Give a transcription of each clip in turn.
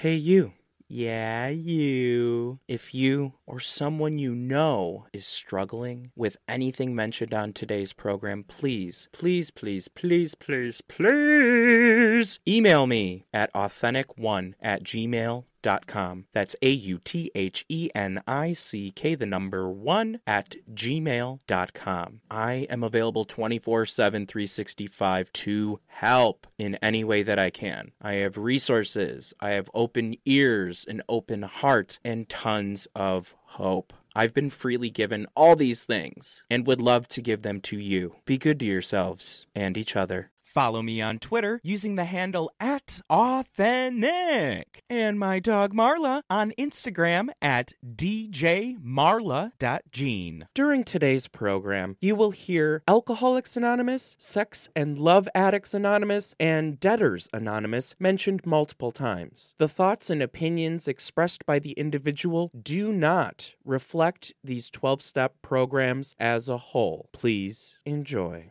Hey, you. Yeah, you. If you or someone you know is struggling with anything mentioned on today's program, please, please, please, please, please, please email me at authentic1 at gmail.com. That's A U T H E N I C K, the number one, at gmail.com. I am available 24 7, 365 to help in any way that I can. I have resources, I have open ears, an open heart, and tons of hope. I've been freely given all these things and would love to give them to you. Be good to yourselves and each other. Follow me on Twitter using the handle at Authentic. And my dog Marla on Instagram at djmarla.gene. During today's program, you will hear Alcoholics Anonymous, Sex and Love Addicts Anonymous, and Debtors Anonymous mentioned multiple times. The thoughts and opinions expressed by the individual do not reflect these 12 step programs as a whole. Please enjoy.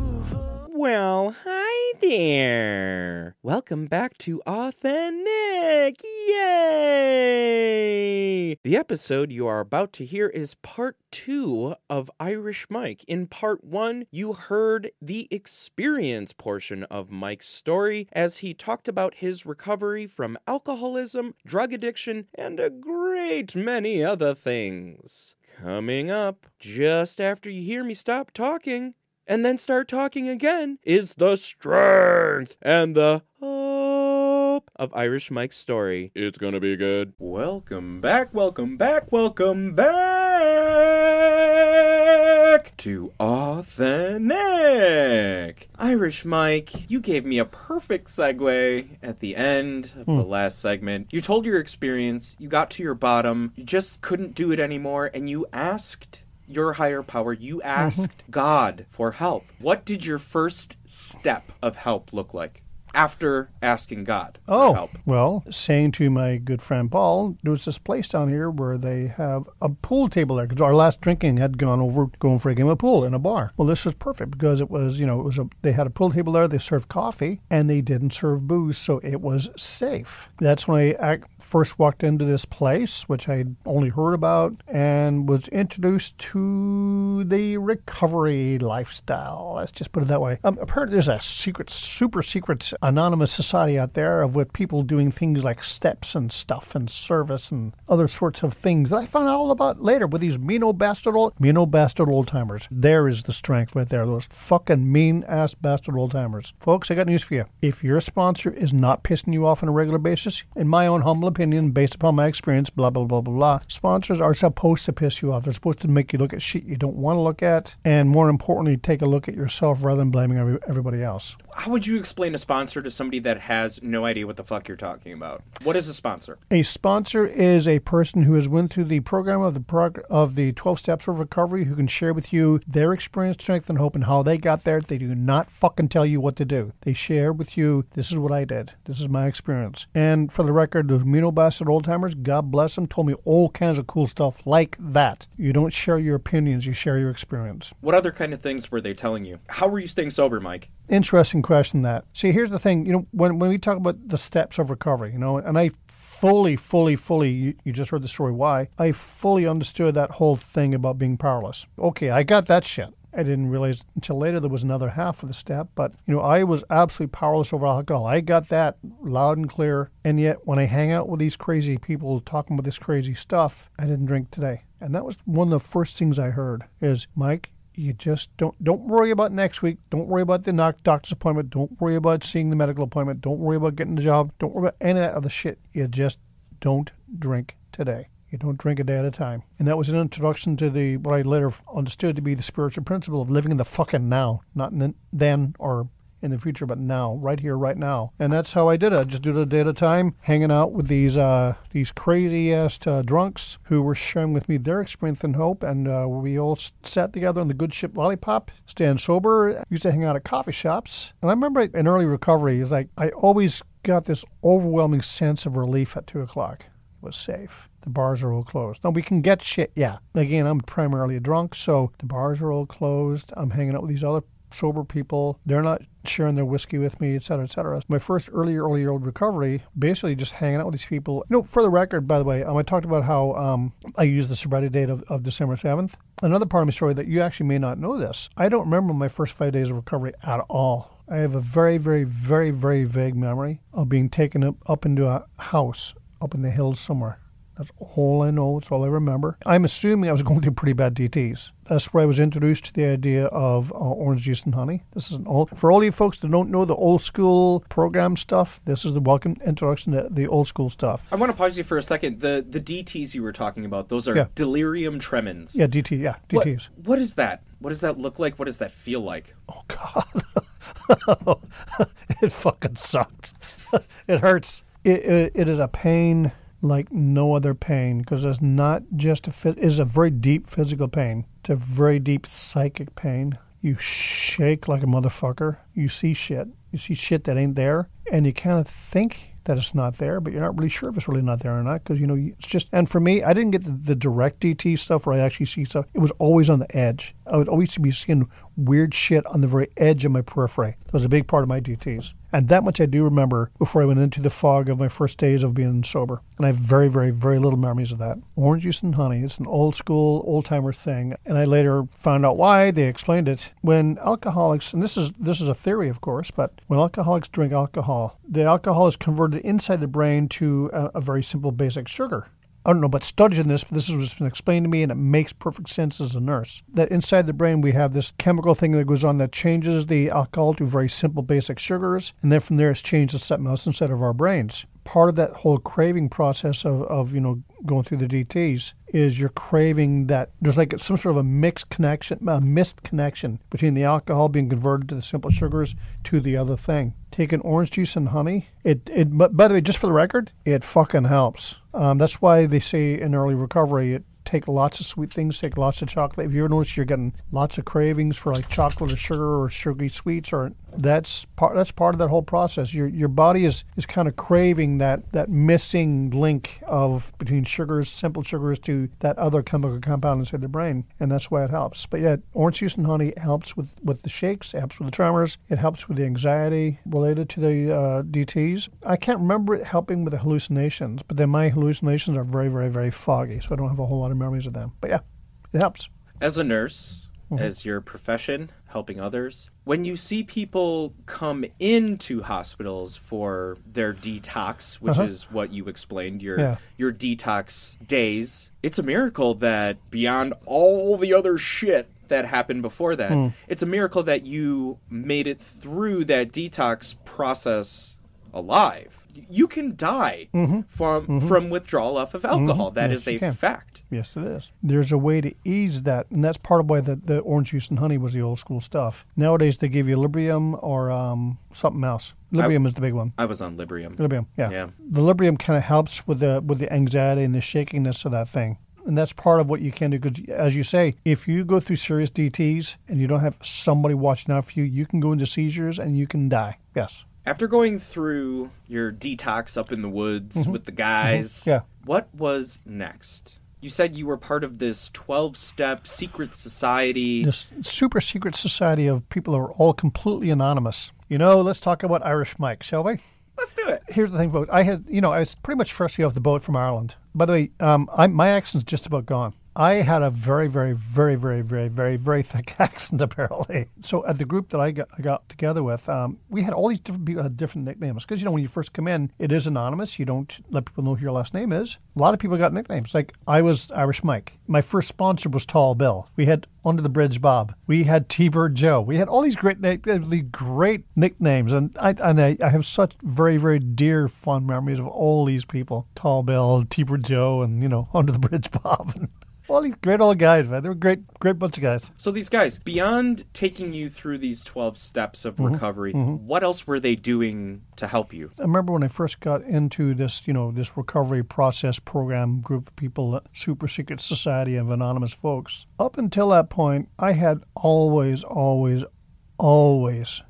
Well, hi there. Welcome back to Authentic. Yay! The episode you are about to hear is part two of Irish Mike. In part one, you heard the experience portion of Mike's story as he talked about his recovery from alcoholism, drug addiction, and a great many other things. Coming up, just after you hear me stop talking, and then start talking again is the strength and the hope of Irish Mike's story. It's gonna be good. Welcome back, welcome back, welcome back to Authentic. Irish Mike, you gave me a perfect segue at the end of the hmm. last segment. You told your experience, you got to your bottom, you just couldn't do it anymore, and you asked your higher power, you mm-hmm. asked God for help. What did your first step of help look like after asking God for Oh, help? well, saying to my good friend Paul, there was this place down here where they have a pool table there because our last drinking had gone over going for a game of pool in a bar. Well, this was perfect because it was, you know, it was a they had a pool table there. They served coffee and they didn't serve booze, so it was safe. That's when I first walked into this place, which I'd only heard about, and was introduced to the recovery lifestyle. Let's just put it that way. Um, apparently, there's a secret, super secret anonymous society out there of with people doing things like steps and stuff and service and other sorts of things that I found out all about later with these mean old bastard old mean old bastard old timers. There is the strength right there. Those fucking mean ass bastard old timers. Folks, I got news for you. If your sponsor is not pissing you off on a regular basis, in my own humble opinion, based upon my experience, blah blah blah blah blah, sponsors are supposed to piss you off. They're supposed to make you look at shit you don't want to look at, and more importantly, take a look at yourself rather than blaming every, everybody else. How would you explain a sponsor to somebody that has no idea what the fuck you're talking about? What is a sponsor? A sponsor is a person who has went through the program of the prog- of the 12 steps of recovery who can share with you their experience, strength, and hope and how they got there. They do not fucking tell you what to do. They share with you, this is what I did. This is my experience. And for the record, those Mino Bastard old timers, God bless them, told me all kinds of cool stuff like that. You don't share your opinions, you share your experience. What other kind of things were they telling you? How were you staying sober, Mike? Interesting question that. See, here's the thing, you know, when, when we talk about the steps of recovery, you know, and I fully, fully, fully, you, you just heard the story why, I fully understood that whole thing about being powerless. Okay, I got that shit. I didn't realize until later there was another half of the step, but you know, I was absolutely powerless over alcohol. I got that loud and clear. And yet when I hang out with these crazy people talking about this crazy stuff, I didn't drink today. And that was one of the first things I heard is, Mike, you just don't don't worry about next week. Don't worry about the doc- doctor's appointment. Don't worry about seeing the medical appointment. Don't worry about getting the job. Don't worry about any of that other shit. You just don't drink today. You don't drink a day at a time. And that was an introduction to the what I later understood to be the spiritual principle of living in the fucking now, not in the then or in the future, but now, right here, right now. And that's how I did it. I just did it a day at a time, hanging out with these uh, these crazy ass uh, drunks who were sharing with me their experience and hope. And uh, we all sat together on the good ship lollipop, staying sober. Used to hang out at coffee shops. And I remember in early recovery, it's like I always got this overwhelming sense of relief at two o'clock. It was safe. The bars are all closed. Now we can get shit, yeah. Again, I'm primarily a drunk, so the bars are all closed. I'm hanging out with these other sober people. They're not sharing their whiskey with me, et cetera, et cetera. My first early, early old recovery, basically just hanging out with these people. You know, for the record, by the way, um, I talked about how um, I used the sobriety date of, of December 7th. Another part of my story that you actually may not know this. I don't remember my first five days of recovery at all. I have a very, very, very, very vague memory of being taken up, up into a house up in the hills somewhere. That's all I know. That's all I remember. I'm assuming I was going through pretty bad DTs. That's where I was introduced to the idea of uh, orange juice and honey. This is an old for all you folks that don't know the old school program stuff. This is the welcome introduction to the old school stuff. I want to pause you for a second. The the DTs you were talking about, those are Yeah. delirium tremens. Yeah, DT. Yeah, What, DTs. what is that? What does that look like? What does that feel like? Oh God, it fucking sucks. it hurts. It, it, it is a pain like no other pain because it's not just a it's a very deep physical pain. It's a very deep psychic pain. You shake like a motherfucker. You see shit. You see shit that ain't there, and you kind of think that it's not there, but you're not really sure if it's really not there or not because you know it's just. And for me, I didn't get the, the direct DT stuff where I actually see stuff. It was always on the edge. I would always be seeing weird shit on the very edge of my periphery. That was a big part of my DTs. And that much I do remember before I went into the fog of my first days of being sober. And I have very, very, very little memories of that. Orange juice and honey, it's an old school, old timer thing. And I later found out why they explained it. When alcoholics, and this is this is a theory of course, but when alcoholics drink alcohol, the alcohol is converted inside the brain to a, a very simple basic sugar. I don't know about studying this, but this is what's been explained to me, and it makes perfect sense as a nurse. That inside the brain, we have this chemical thing that goes on that changes the alcohol to very simple basic sugars, and then from there, it's changed to something else inside of our brains. Part of that whole craving process of, of you know going through the DTs is you're craving that there's like some sort of a mixed connection, a missed connection between the alcohol being converted to the simple sugars to the other thing. Taking orange juice and honey, it it. But by the way, just for the record, it fucking helps. Um, that's why they say in early recovery, it take lots of sweet things, take lots of chocolate. If you ever notice you're getting lots of cravings for like chocolate or sugar or sugary sweets, or that's part that's part of that whole process. Your your body is is kind of craving that that missing link of between sugars, simple sugars, to that other chemical compound inside the brain, and that's why it helps. But yeah, orange juice and honey helps with with the shakes, helps with the tremors, it helps with the anxiety related to the uh, DTS. I can't remember it helping with the hallucinations, but then my hallucinations are very very very foggy, so I don't have a whole lot of memories of them. But yeah, it helps. As a nurse, Mm-hmm. as your profession, helping others, when you see people come into hospitals for their detox, which Uh-huh. is what you explained, your Yeah. your detox days, it's a miracle that beyond all the other shit that happened before that, Hmm. it's a miracle that you made it through that detox process alive. You can die from from withdrawal off of alcohol. That Mm-hmm. Yes, is a can. fact. Yes, it is. There's a way to ease that, and that's part of why the, the orange juice and honey was the old school stuff. Nowadays, they give you Librium or um, something else. Librium is the big one. I was on Librium. Librium, yeah. Yeah. The Librium kind of helps with the with the anxiety and the shakiness of that thing. And that's part of what you can do because, as you say, if you go through serious DTs and you don't have somebody watching out for you, you can go into seizures and you can die. Yes. After going through your detox up in the woods with the guys, Mm-hmm. Yeah. what was next? You said you were part of this 12 step secret society. This super secret society of people who are all completely anonymous. You know, let's talk about Irish Mike, shall we? Let's do it. here's the thing, folks. I had, you know, I was pretty much freshly off the boat from Ireland. By the way, um, I, my accent's just about gone. I had a very, very, very, very, very, very, very thick accent apparently. So at the group that I got, I got together with, um, we had all these different people had different nicknames because you know when you first come in, it is anonymous. You don't let people know who your last name is. A lot of people got nicknames. Like I was Irish Mike. My first sponsor was Tall Bill. We had Under the Bridge Bob. We had T-Bird Joe. We had all these great, really great nicknames, and I and I, I have such very, very dear, fond memories of all these people: Tall Bill, T-Bird Joe, and you know Under the Bridge Bob. Well, these great old guys, man. They're a great, great bunch of guys. So these guys, beyond taking you through these 12 steps of Mm-hmm. recovery, what else were they doing to help you? I remember when I first got into this, you know, this recovery process program group of people, Super Secret Society of Anonymous folks. Up until that point, I had always, always, always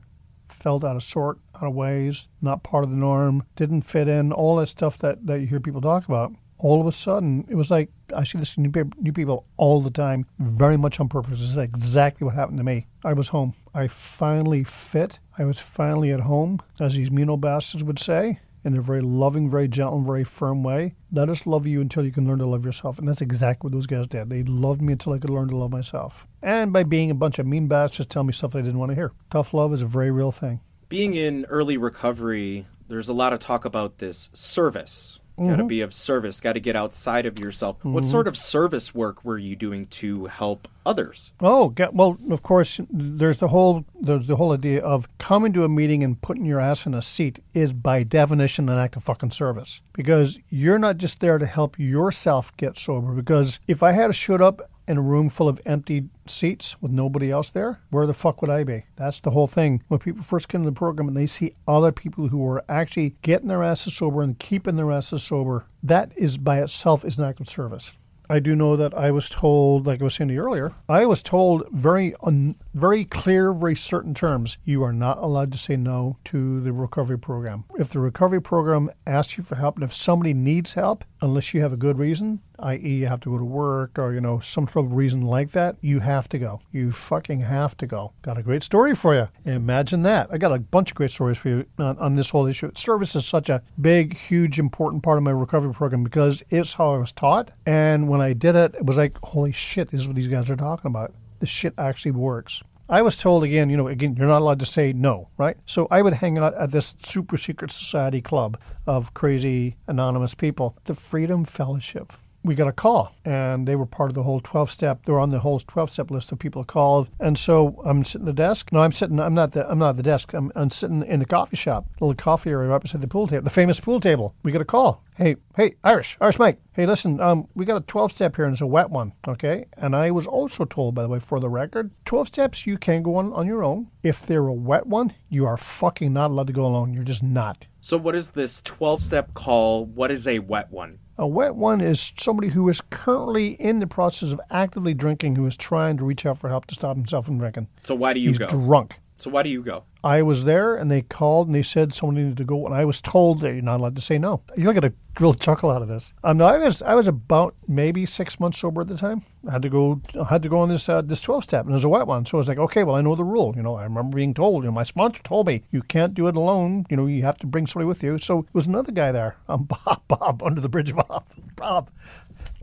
felt out of sort, out of ways, not part of the norm, didn't fit in, all that stuff that, that you hear people talk about. All of a sudden, it was like I see this new, new people all the time, very much on purpose. This is exactly what happened to me. I was home. I finally fit. I was finally at home, as these mean old bastards would say, in a very loving, very gentle, very firm way. Let us love you until you can learn to love yourself. And that's exactly what those guys did. They loved me until I could learn to love myself. And by being a bunch of mean bastards, tell me stuff I didn't want to hear. Tough love is a very real thing. Being in early recovery, there's a lot of talk about this service. Got Mm-hmm. to be of service, got to get outside of yourself. What sort of service work were you doing to help others? Oh, well, of course, there's the whole there's the whole idea of coming to a meeting and putting your ass in a seat is by definition an act of fucking service because you're not just there to help yourself get sober. Because if I had showed up in a room full of empty seats with nobody else there, where the fuck would I be? That's the whole thing. When people first come to the program and they see other people who are actually getting their asses sober and keeping their asses sober, that is by itself is an act of service. I do know that I was told, like I was saying to you earlier, I was told very, un, very clear, very certain terms. You are not allowed to say no to the recovery program. If the recovery program asks you for help, and if somebody needs help, unless you have a good reason, i.e., you have to go to work or you know some sort of reason like that, you have to go. You fucking have to go. Got a great story for you. Imagine that. I got a bunch of great stories for you on, on this whole issue. Service is such a big, huge, important part of my recovery program because it's how I was taught. And when I did it, it was like, holy shit, this is what these guys are talking about. This shit actually works. I was told again, you know, again, you're not allowed to say no, right? So I would hang out at this super secret society club of crazy anonymous people, the Freedom Fellowship. We got a call, and they were part of the whole 12 step. They were on the whole 12 step list of people called. And so I'm sitting at the desk. No, I'm sitting. I'm not. The, I'm not at the desk. I'm, I'm sitting in the coffee shop, little coffee area right beside the pool table, the famous pool table. We got a call. Hey, hey, Irish, Irish Mike. Hey, listen, um, we got a 12 step here and it's a wet one, okay? And I was also told, by the way, for the record, 12 steps you can go on on your own. If they're a wet one, you are fucking not allowed to go alone. You're just not. So, what is this 12 step call? What is a wet one? A wet one is somebody who is currently in the process of actively drinking who is trying to reach out for help to stop himself from drinking. So, why do you He's go? drunk. So, why do you go? I was there and they called and they said someone needed to go and I was told that you're not allowed to say no. You'll get a real chuckle out of this. Um, no, I was I was about maybe six months sober at the time. I had to go I had to go on this uh, this twelve step and it was a wet one. So I was like, okay, well I know the rule. You know, I remember being told. You know, my sponsor told me you can't do it alone. You know, you have to bring somebody with you. So it was another guy there. Um, Bob, Bob, under the bridge, of Bob, Bob.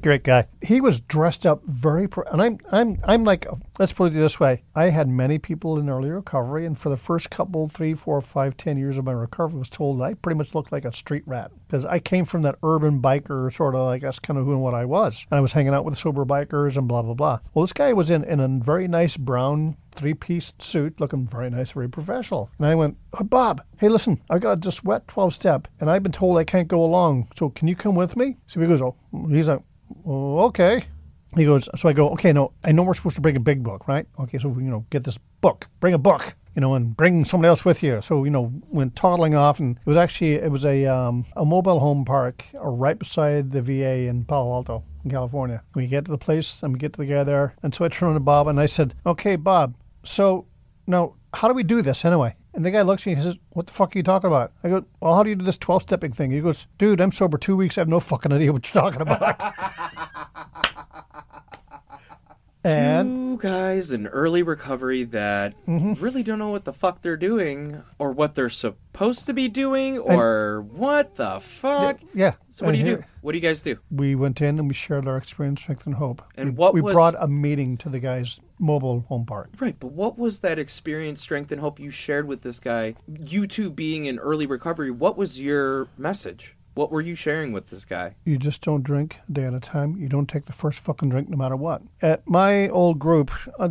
Great guy. He was dressed up very, pro- and I'm, I'm, I'm like, let's put it this way. I had many people in early recovery, and for the first couple, three, four, five, ten years of my recovery, was told that I pretty much looked like a street rat because I came from that urban biker sort of, like that's kind of who and what I was. And I was hanging out with sober bikers and blah blah blah. Well, this guy was in in a very nice brown three piece suit, looking very nice, very professional. And I went, oh, Bob, hey, listen, I've got this wet 12 step, and I've been told I can't go along. So can you come with me? So he goes, oh, he's like, oh, okay. He goes, so I go, okay, no, I know we're supposed to bring a big book, right? Okay, so, you know, get this book, bring a book, you know, and bring someone else with you. So, you know, went toddling off, and it was actually, it was a, um, a mobile home park uh, right beside the VA in Palo Alto, in California. We get to the place, and we get to the guy there, and so I turned to Bob, and I said, okay, Bob, so now, how do we do this anyway? And the guy looks at me and says, What the fuck are you talking about? I go, Well, how do you do this 12 stepping thing? He goes, Dude, I'm sober two weeks. I have no fucking idea what you're talking about. and Two guys in early recovery that Mm-hmm. really don't know what the fuck they're doing or what they're supposed to be doing or what the fuck. yeah. So, what do you and do? What do you guys do? We went in and we shared our experience, strength, and hope. And we, what we was- brought a meeting to the guy's mobile home park. Right, but what was that experience, strength, and hope you shared with this guy? You two being in early recovery, what was your message? What were you sharing with this guy? You just don't drink a day at a time. You don't take the first fucking drink no matter what. At my old group, I,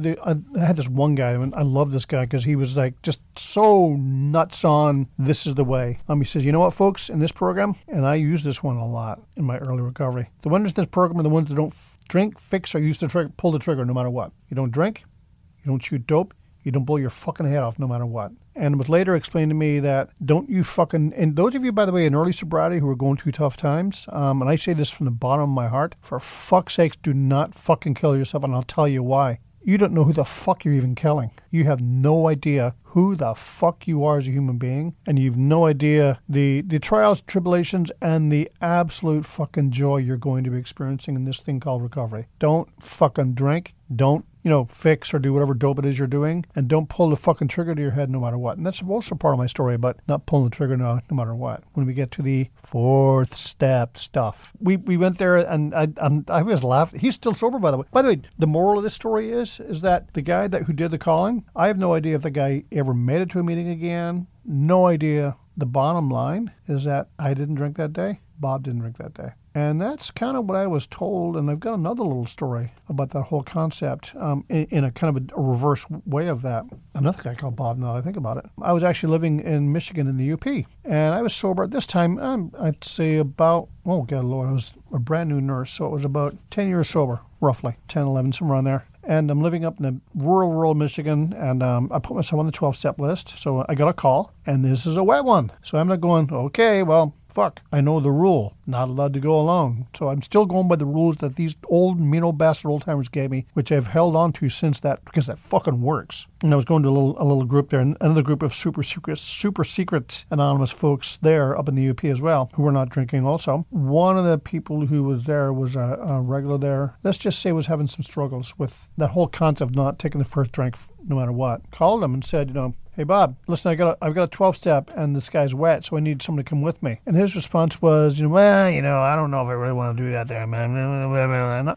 had this one guy, and I love this guy because he was like just so nuts on this is the way. Um, he says, you know what, folks, in this program, and I use this one a lot in my early recovery. The winners in this program are the ones that don't f- Drink, fix, or use the trigger, pull the trigger no matter what. You don't drink, you don't shoot dope, you don't blow your fucking head off no matter what. And was later explained to me that don't you fucking, and those of you, by the way, in early sobriety who are going through tough times, um, and I say this from the bottom of my heart, for fuck's sakes, do not fucking kill yourself, and I'll tell you why. You don't know who the fuck you're even killing. You have no idea who the fuck you are as a human being, and you've no idea the the trials, tribulations, and the absolute fucking joy you're going to be experiencing in this thing called recovery. Don't fucking drink. Don't you know fix or do whatever dope it is you're doing, and don't pull the fucking trigger to your head no matter what. And that's also part of my story about not pulling the trigger no, no matter what. When we get to the fourth step stuff, we we went there and I I was laughing. He's still sober, by the way. By the way, the moral of this story is is that the guy that who did the calling, I have no idea if the guy ever made it to a meeting again. No idea. The bottom line is that I didn't drink that day. Bob didn't drink that day. And that's kind of what I was told. And I've got another little story about that whole concept um, in, in a kind of a, reverse way of that. Another guy called Bob, now I think about it. I was actually living in Michigan in the UP. And I was sober at this time, um, I'd say about, oh, God, Lord, I was a brand new nurse. So it was about 10 years sober, roughly 10, 11, somewhere around there and I'm living up in the rural, rural Michigan, and um, I put myself on the 12 step list. So I got a call, and this is a wet one. So I'm not going, okay, well, fuck, I know the rule. Not allowed to go alone. So I'm still going by the rules that these old, mean old bastard old timers gave me, which I've held on to since that, because that fucking works. And I was going to a little, a little group there, and another group of super secret, super secret anonymous folks there up in the UP as well, who were not drinking also. One of the people who was there was a, a regular there. Let's just say was having some struggles with that whole concept of not taking the first drink no matter what. Called him and said, you know, hey Bob, listen, I got a, I've got a 12 step and this guy's wet, so I need someone to come with me. And his response was, you know, well, you know, I don't know if I really want to do that there, man.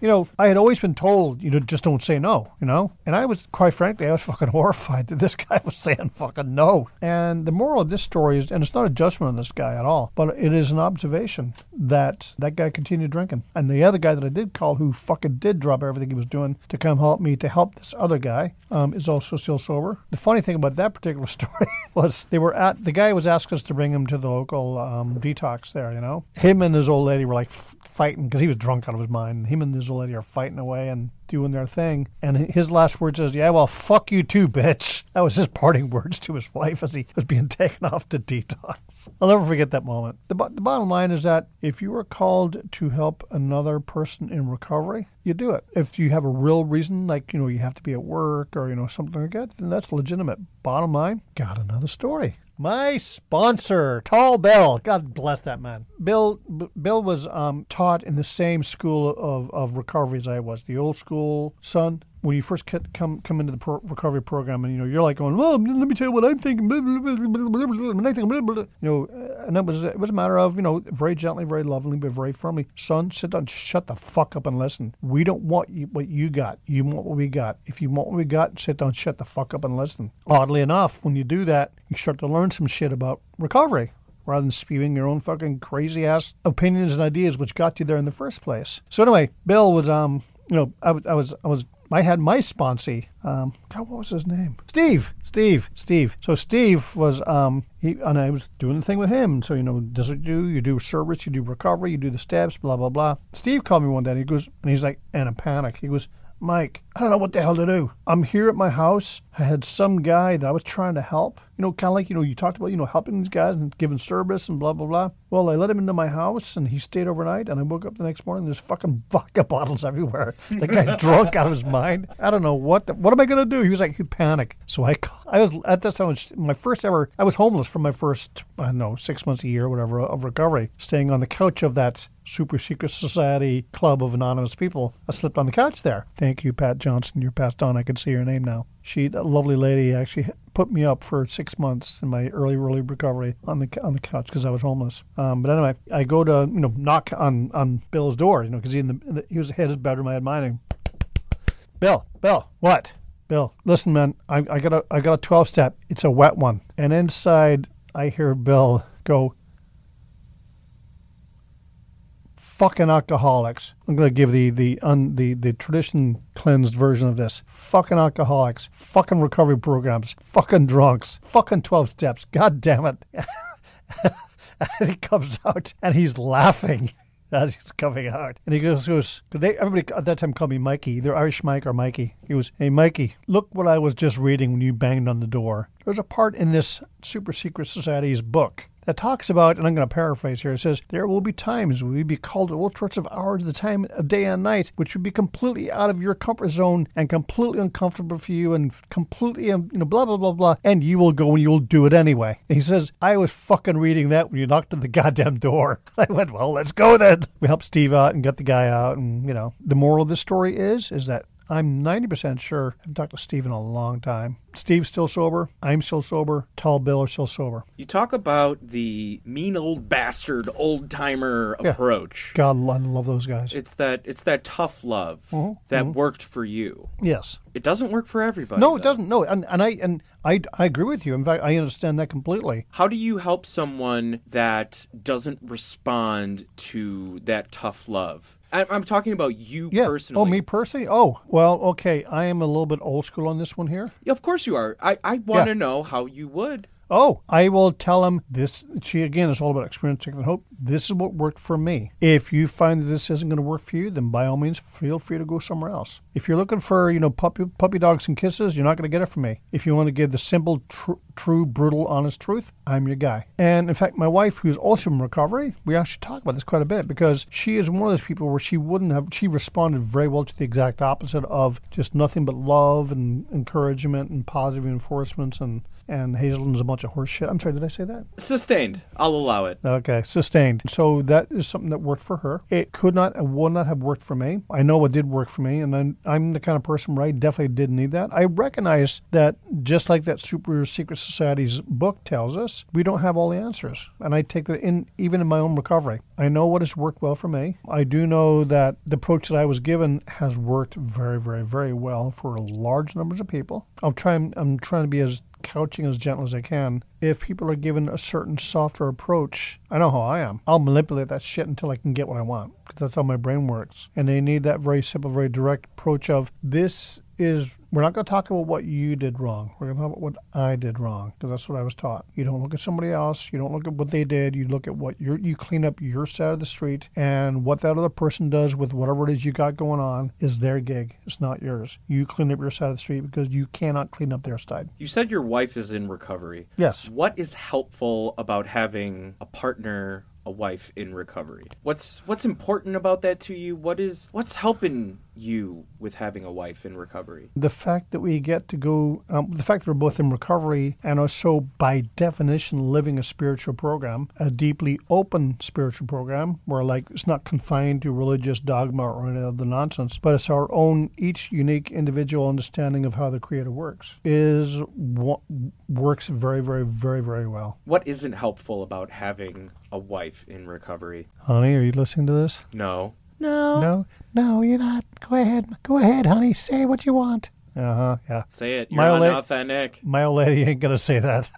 You know, I had always been told, you know, just don't say no, you know. And I was, quite frankly, I was fucking horrified that this guy was saying fucking no. And the moral of this story is, and it's not a judgment on this guy at all, but it is an observation that that guy continued drinking. And the other guy that I did call, who fucking did drop everything he was doing to come help me to help this other guy, um, is also still sober. The funny thing about that particular story was they were at the guy was asking us to bring him to the local um, detox there. You know, him and his old lady were like f- fighting because he was drunk out of his mind. Him and his old lady are fighting away and doing their thing. And his last words is, "Yeah, well, fuck you too, bitch." That was his parting words to his wife as he was being taken off to detox. I'll never forget that moment. The, bo- the bottom line is that if you are called to help another person in recovery, you do it. If you have a real reason, like, you know, you have to be at work or, you know, something like that, then that's legitimate. Bottom line, got another story. My sponsor, Tall Bill. God bless that man. Bill Bill was um, taught in the same school of, of recovery as I was, the old school son. When you first come come into the pro- recovery program, and you know you're like going, well, let me tell you what I'm thinking. Blah, blah, blah, blah, blah, blah, blah, I think, blah, blah, blah." You know, uh, and it was it was a matter of you know very gently, very lovingly, but very firmly, son, sit down, shut the fuck up, and listen. We don't want you, what you got. You want what we got. If you want what we got, sit down, shut the fuck up, and listen. Oddly enough, when you do that, you start to learn some shit about recovery rather than spewing your own fucking crazy ass opinions and ideas which got you there in the first place. So anyway, Bill was um you know I I was I was I had my sponsee um God what was his name? Steve Steve Steve. So Steve was um he and I was doing the thing with him. So you know does it do you do service you do recovery you do the steps blah blah blah. Steve called me one day and he goes and he's like in a panic. He goes Mike, I don't know what the hell to do. I'm here at my house. I had some guy that I was trying to help. You know, kind of like, you know, you talked about, you know, helping these guys and giving service and blah, blah, blah. Well, I let him into my house and he stayed overnight. And I woke up the next morning, there's fucking vodka bottles everywhere. The guy drunk out of his mind. I don't know what, the, what am I going to do? He was like, he'd panic. So I, I was, at that time, my first ever, I was homeless for my first, I don't know, six months, a year, or whatever, of recovery, staying on the couch of that super secret society club of anonymous people. I slept on the couch there. Thank you, Pat Johnson. You're passed on. I can see your name now. She, that lovely lady, actually put me up for six months in my early, early recovery on the on the couch because I was homeless. Um, but anyway, I go to you know knock on on Bill's door, you know, because he in the, in the he was of his bedroom, I had mine. And, Bill, Bill, what? Bill, listen, man, I, I got a I got a twelve step. It's a wet one, and inside I hear Bill go, fucking alcoholics. I'm going to give the the un, the the tradition cleansed version of this. Fucking alcoholics, fucking recovery programs, fucking drunks, fucking 12 steps. God damn it. and he comes out and he's laughing. as he's coming out. And he goes, goes, they, everybody at that time called me Mikey, either Irish Mike or Mikey. He goes, Hey, Mikey, look what I was just reading when you banged on the door. There's a part in this Super Secret Society's book that talks about, and I'm going to paraphrase here. It says, There will be times when we be called at all sorts of hours of the time of day and night, which would be completely out of your comfort zone and completely uncomfortable for you and completely, um, you know, blah, blah, blah, blah. And you will go and you'll do it anyway. And he says, I was fucking reading that when you knocked on the goddamn door. I went, Well, let's go then. We helped Steve out and got the guy out. And, you know, the moral of this story is, is that I'm 90% sure I've talked to Steve in a long time. Steve's still sober. I'm still sober. Tall Bill are still sober. You talk about the mean old bastard, old timer Yeah. approach. God, I love those guys. It's that it's that tough love Mhm, that worked for you. yes. It doesn't work for everybody. No, it though. doesn't. No, and, and I and I I agree with you. In fact, I understand that completely. How do you help someone that doesn't respond to that tough love? I'm talking about you Yeah. personally. Oh, me personally. Oh, well, okay. I am a little bit old school on this one here. Yeah, Of course you are. I, I want Yeah. to know how you would. Oh, I will tell him this. She again, is all about experience, and hope. This is what worked for me. If you find that this isn't going to work for you, then by all means, feel free to go somewhere else. If you're looking for, you know, puppy puppy dogs and kisses, you're not going to get it from me. If you want to give the simple, tr- true, brutal, honest truth, I'm your guy. And in fact, my wife, who's also in recovery, we actually talk about this quite a bit because she is one of those people where she wouldn't have. She responded very well to the exact opposite of just nothing but love and encouragement and positive reinforcements and and Hazelton's a bunch of horse shit. I'm sorry, did I say that? Sustained. I'll allow it. Okay, sustained. So that is something that worked for her. It could not and would not have worked for me. I know it did work for me, and I'm, I'm the kind of person where I definitely didn't need that. I recognize that just like that Super Secret Society's book tells us, we don't have all the answers. And I take that in even in my own recovery. I know what has worked well for me. I do know that the approach that I was given has worked very, very, very well for large numbers of people. I'm trying I'm trying to be as couching as gentle as I can. If people are given a certain softer approach, I know how I am. I'll manipulate that shit until I can get what I want because that's how my brain works. And they need that very simple, very direct approach of this is. We're not going to talk about what you did wrong. We're going to talk about what I did wrong because that's what I was taught. You don't look at somebody else. You don't look at what they did. You look at what you you clean up your side of the street and what that other person does with whatever it is you got going on is their gig. It's not yours. You clean up your side of the street because you cannot clean up their side. You said your wife is in recovery. Yes. What is helpful about having a partner, a wife in recovery? What's what's important about that to you? What is what's helping you with having a wife in recovery? the fact that we get to go, um, the fact that we're both in recovery and are so, by definition, living a spiritual program, a deeply open spiritual program, where like it's not confined to religious dogma or any other nonsense, but it's our own, each unique individual understanding of how the Creator works, is what works very, very, very, very well. What isn't helpful about having a wife in recovery? Honey, are you listening to this? No. No. No, no, you're not. Go ahead, go ahead, honey. Say what you want. Uh huh. Yeah. Say it. You're My old la- My old lady ain't gonna say that.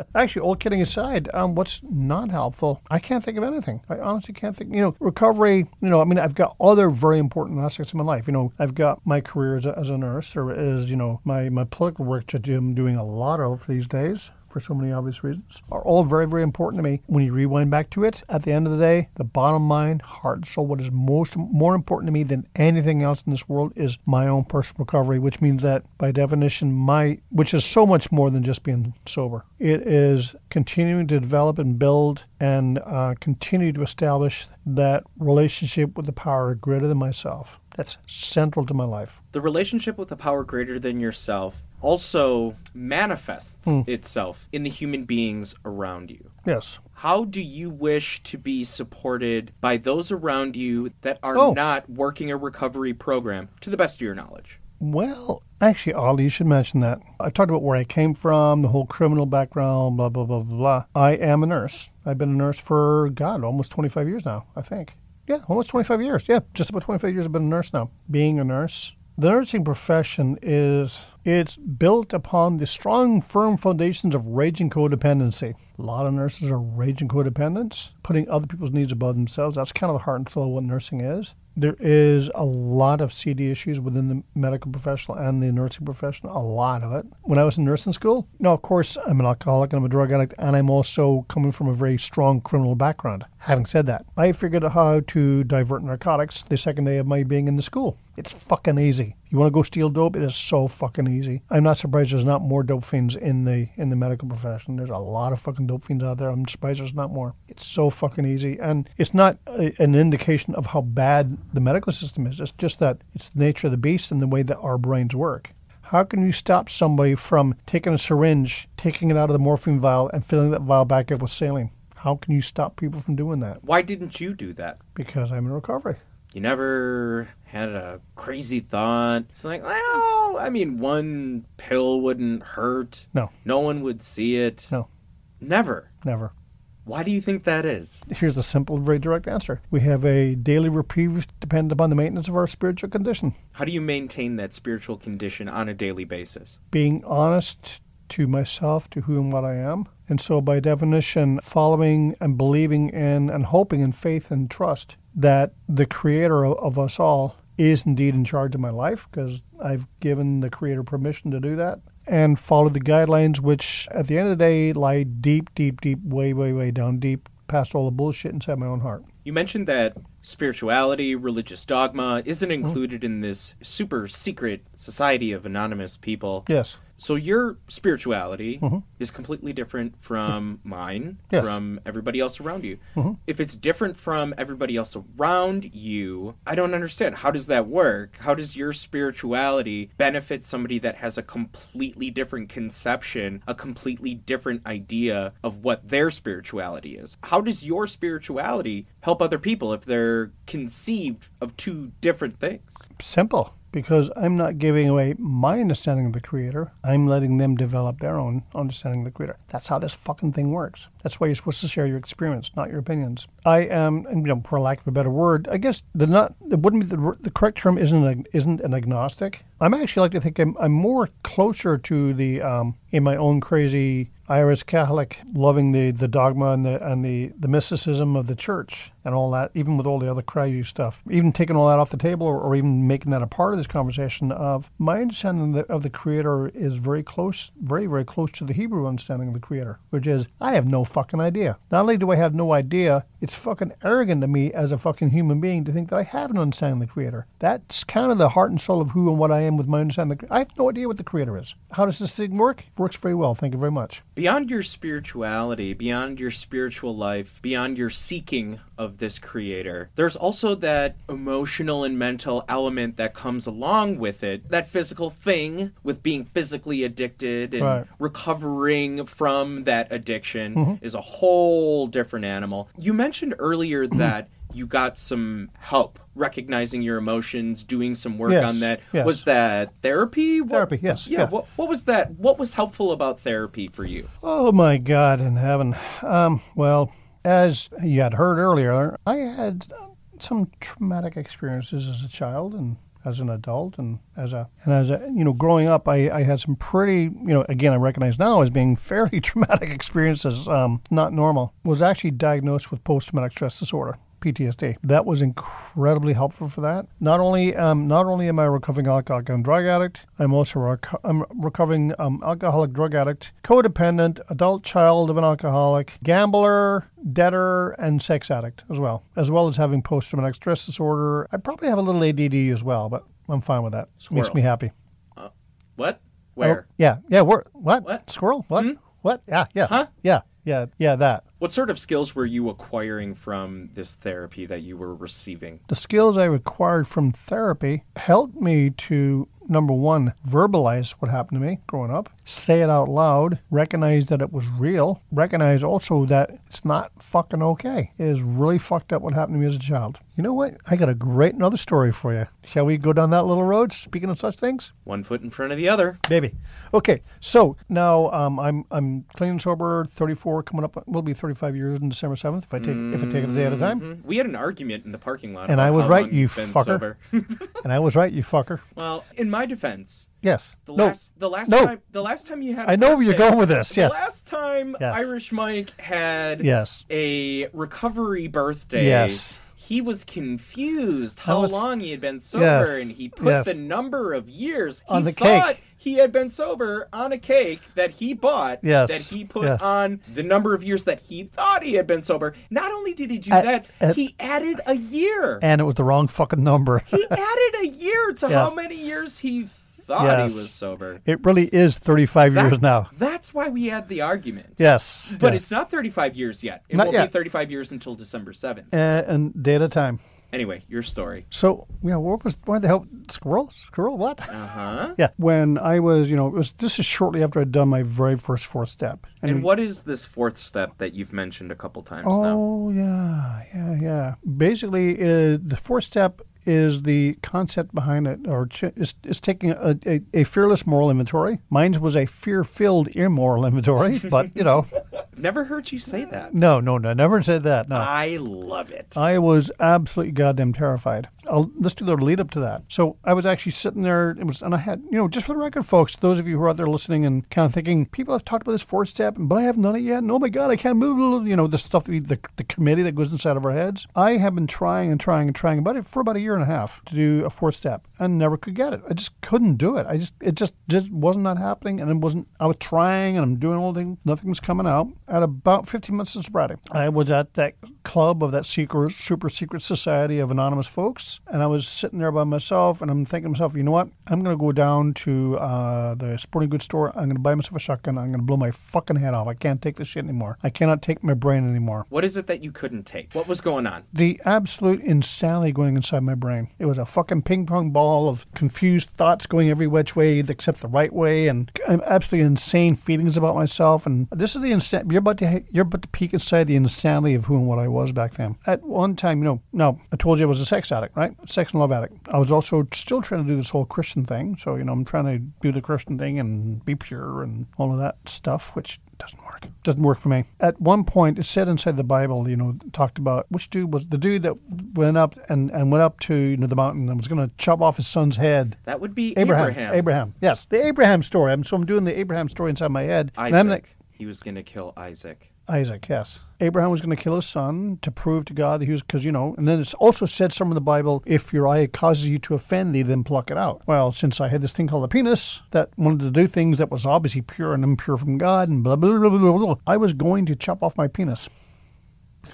Actually, all kidding aside, um, what's not helpful? I can't think of anything. I honestly can't think. You know, recovery. You know, I mean, I've got other very important aspects of my life. You know, I've got my career as a, as a nurse, or as you know, my my political work that I'm doing a lot of these days. For so many obvious reasons, are all very, very important to me. When you rewind back to it, at the end of the day, the bottom line, heart and soul, what is most more important to me than anything else in this world is my own personal recovery, which means that by definition, my which is so much more than just being sober. It is continuing to develop and build and uh, continue to establish that relationship with the power greater than myself. That's central to my life. The relationship with a power greater than yourself also manifests Hmm. itself in the human beings around you. Yes. How do you wish to be supported by those around you that are Oh. not working a recovery program to the best of your knowledge? Well, actually, Ollie, you should mention that. I talked about where I came from, the whole criminal background, blah, blah, blah, blah, blah. I am a nurse. I've been a nurse for, God, almost 25 years now, I think. Yeah, almost 25 years. Yeah, just about 25 years I've been a nurse now. Being a nurse, the nursing profession is it's built upon the strong, firm foundations of raging codependency. A lot of nurses are raging codependents, putting other people's needs above themselves. That's kind of the heart and soul of what nursing is. There is a lot of CD issues within the medical professional and the nursing profession, a lot of it. When I was in nursing school, now, of course, I'm an alcoholic and I'm a drug addict, and I'm also coming from a very strong criminal background. Having said that, I figured out how to divert narcotics the second day of my being in the school. It's fucking easy. You want to go steal dope? It is so fucking easy. I'm not surprised there's not more dope fiends in the in the medical profession. There's a lot of fucking dope fiends out there. I'm surprised there's not more. It's so fucking easy, and it's not a, an indication of how bad the medical system is. It's just that it's the nature of the beast and the way that our brains work. How can you stop somebody from taking a syringe, taking it out of the morphine vial, and filling that vial back up with saline? How can you stop people from doing that? Why didn't you do that? Because I'm in recovery. You never had a crazy thought. It's like, well, I mean, one pill wouldn't hurt. No. No one would see it. No. Never. Never. Why do you think that is? Here's a simple, very direct answer. We have a daily reprieve dependent upon the maintenance of our spiritual condition. How do you maintain that spiritual condition on a daily basis? Being honest to myself, to who and what I am. And so, by definition, following and believing in and hoping in faith and trust that the creator of, of us all is indeed in charge of my life because I've given the creator permission to do that and follow the guidelines, which at the end of the day lie deep, deep, deep, way, way, way down deep past all the bullshit inside my own heart. You mentioned that spirituality, religious dogma isn't mm-hmm. included in this super secret society of anonymous people. Yes. So your spirituality mm-hmm. is completely different from mine, Yes. from everybody else around you. Mm-hmm. If it's different from everybody else around you, I don't understand. How does that work? How does your spirituality benefit somebody that has a completely different conception, a completely different idea of what their spirituality is? How does your spirituality help other people if they're conceived of two different things? Simple. Because I'm not giving away my understanding of the creator. I'm letting them develop their own understanding of the creator. That's how this fucking thing works. That's why you're supposed to share your experience, not your opinions. I am, you know, for lack of a better word, I guess the not it wouldn't be the, the correct term isn't a, isn't an agnostic. I'm actually like to think I'm, I'm more closer to the um, in my own crazy Irish Catholic, loving the, the dogma and the and the, the mysticism of the church and all that, even with all the other crazy stuff, even taking all that off the table or, or even making that a part of this conversation. Of my understanding of the, of the Creator is very close, very very close to the Hebrew understanding of the Creator, which is I have no fucking idea. Not only do I have no idea, it's fucking arrogant to me as a fucking human being to think that I have an understanding of the Creator. That's kind of the heart and soul of who and what I am with my understanding. Of the, I have no idea what the Creator is. How does this thing work? Works very well. Thank you very much. beyond your spirituality, beyond your spiritual life, beyond your seeking of this creator, there's also that emotional and mental element that comes along with it. That physical thing with being physically addicted and Right. recovering from that addiction mm-hmm. is a whole different animal. You mentioned earlier that you got some help recognizing your emotions, doing some work Yes, on that. yes. Was that therapy? What- Therapy, yes, Yeah, yeah. What, what was that? What was helpful about therapy for you? Oh my God in heaven. Um, well, as you had heard earlier, I had some traumatic experiences as a child and as an adult and as a and as a you know growing up I, I had some pretty you know again I recognize now as being fairly traumatic experiences um, not normal. Was actually diagnosed with post traumatic stress disorder PTSD. That was incredibly helpful for that. Not only um, not only am I a recovering alcoholic and drug addict, I'm also a reco- I'm recovering um, alcoholic drug addict, codependent, adult child of an alcoholic, gambler, debtor, and sex addict as well, as well as having post traumatic stress disorder. I probably have a little ADD as well, but I'm fine with that. Squirrel. Makes me happy. What? Where? Oh, yeah, yeah. Where, what? What? Squirrel? What? What? Yeah, yeah. Huh? Yeah, yeah, yeah. That. What sort of skills were you acquiring from this therapy that you were receiving? the skills I acquired from therapy helped me to number one verbalize what happened to me growing up say it out loud recognize that it was real recognize also that it's not fucking okay it is really fucked up what happened to me as a child you know what i got a great another story for you shall we go down that little road speaking of such things One foot in front of the other. Baby. Okay, so now um, I'm I'm clean and sober, 34, coming up. Will be 35 years on December 7th if I take if I take it a day at a time. Mhm. We had an argument in the parking lot. And I was right, you fucker. And I was right, you fucker. well, in my defense, Yes. the no. last the last No. time the last time you had, I know where you're going with this. Yes. The last time Yes. Irish Mike had Yes. a recovery birthday. Yes. he was confused how was- long he had been sober, Yes, and he put yes. the number of years he On the thought cake. he had been sober on a cake that he bought. Yes, that he put on the number of years that he thought he had been sober. Not only did he do At- that, at- he added a year. And it was the wrong fucking number. he added a year to how many years he thought Yes. he was sober. it really is 35 years now. that's why we had the argument. Yes. But yes. it's not 35 years yet. It Not won't yet. be 35 years until December 7th. Uh, and day at a time. Anyway, your story. So, yeah, what was, why the hell, squirrel? Squirrel, what? Uh huh. Yeah, when I was, you know, it was this is shortly after I'd done my very first fourth step. And what is this fourth step that you've mentioned a couple times now? Oh yeah, yeah, yeah. Basically, uh, the fourth step is the concept behind it, or ch- is, is taking a, a, a fearless moral inventory. Mine was a fear-filled immoral inventory, but you know, never heard you say that. no, no, no, never said that. No, I love it. I was absolutely goddamn terrified. I'll, let's do the lead up to that. So I was actually sitting there. It was, and I had, you know, just for the record, folks, those of you who are out there listening and kind of thinking, people have talked about this fourth step, but I haven't done it yet. And oh my god, I can't move. You know, the stuff, that we, the the committee that goes inside of our heads. I have been trying and trying and trying about it for about a year and a half to do a fourth step, and never could get it. I just couldn't do it. I just, it just, just wasn't not happening, and it wasn't. I was trying, and I'm doing all the things. Nothing was coming out. At about 15 months of sobriety, I was at that club of that secret, super secret society of anonymous folks, and I was sitting there by myself, and I'm thinking to myself, you know what? I'm going to go down to uh, the sporting goods store. I'm going to buy myself a shotgun. I'm going to blow my fucking head off. I can't take this shit anymore. I cannot take my brain anymore. What is it that you couldn't take? What was going on? The absolute insanity going inside my brain. It was a fucking ping pong ball of confused thoughts going every which way except the right way, and um, absolutely insane feelings about myself. And this is the instant. You're about to you're about to peek inside the insanity of who and what I was back then. At one time, you know, no, I told you I was a sex addict, right? Sex and love addict. I was also still trying to do this whole Christian thing. So you know, I'm trying to do the Christian thing and be pure and all of that stuff, which doesn't work. Doesn't work for me. At one point, it said inside the Bible, you know, talked about which dude was the dude that went up and, and went up to you know the mountain and was going to chop off his son's head. That would be Abraham. Abraham. Abraham. Yes, the Abraham story. I'm, so I'm doing the Abraham story inside my head. And Isaac. I'm like, he was going to kill Isaac. Isaac, yes. Abraham was going to kill his son to prove to God that he was, because, you know, and then it's also said somewhere in the Bible, if your eye causes you to offend thee, then pluck it out. Well, since I had this thing called a penis that wanted to do things that was obviously pure and impure from God and blah, blah, blah, blah, blah, blah, I was going to chop off my penis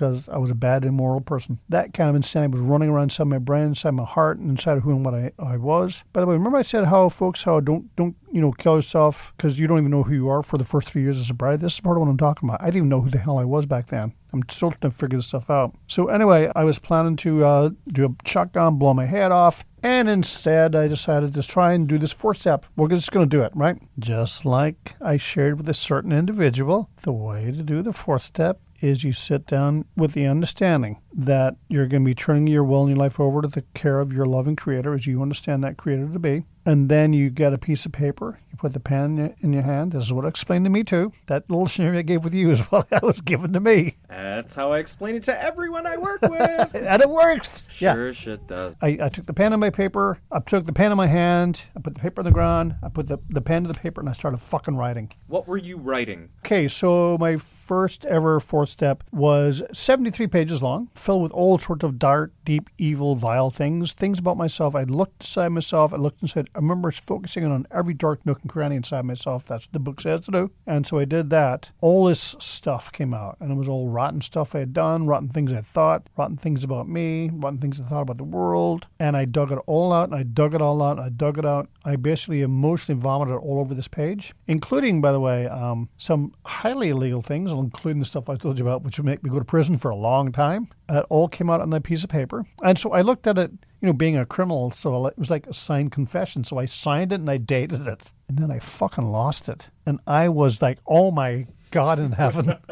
because I was a bad, immoral person. That kind of insanity was running around inside my brain, inside my heart, and inside of who and what I, I was. By the way, remember I said how folks, how don't don't you know kill yourself because you don't even know who you are for the first three years of sobriety. This is part of what I'm talking about. I didn't even know who the hell I was back then. I'm still trying to figure this stuff out. So anyway, I was planning to uh, do a shotgun, blow my head off, and instead I decided to try and do this four step. We're just going to do it, right? Just like I shared with a certain individual, the way to do the fourth step is you sit down with the understanding that you're going to be turning your will and your life over to the care of your loving creator as you understand that creator to be. And then you get a piece of paper, you put the pen in your, in hand. This is what it explained to me too. That little scenario I gave with you is what that was given to me. That's how I explain it to everyone I work with. And it works. Yeah. Sure shit does. I, I took the pen and my paper. I took the pen in my hand. I put the paper on the ground. I put the, the pen to the paper and I started fucking writing. What were you writing? Okay, so my first ever fourth step was 73 pages long, filled with all sorts of dark, deep, evil, vile things, things about myself. I looked inside myself. I looked inside. I remember focusing on every dark nook and cranny inside myself. That's what the book says to do. And so I did that. All this stuff came out, and it was all rotten stuff I had done, rotten things I thought, rotten things about me, rotten things I thought about the world. And I dug it all out, and I dug it all out, and I dug it out. I basically emotionally vomited all over this page, including, by the way, um, some highly illegal things, including the stuff I told you about, which would make me go to prison for a long time. That all came out on that piece of paper. And so I looked at it, you know, being a criminal, so it was like a signed confession. So I signed it and I dated it. And then I fucking lost it. And I was like, oh my God in heaven.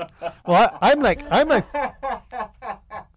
well, I, I'm like, I'm like,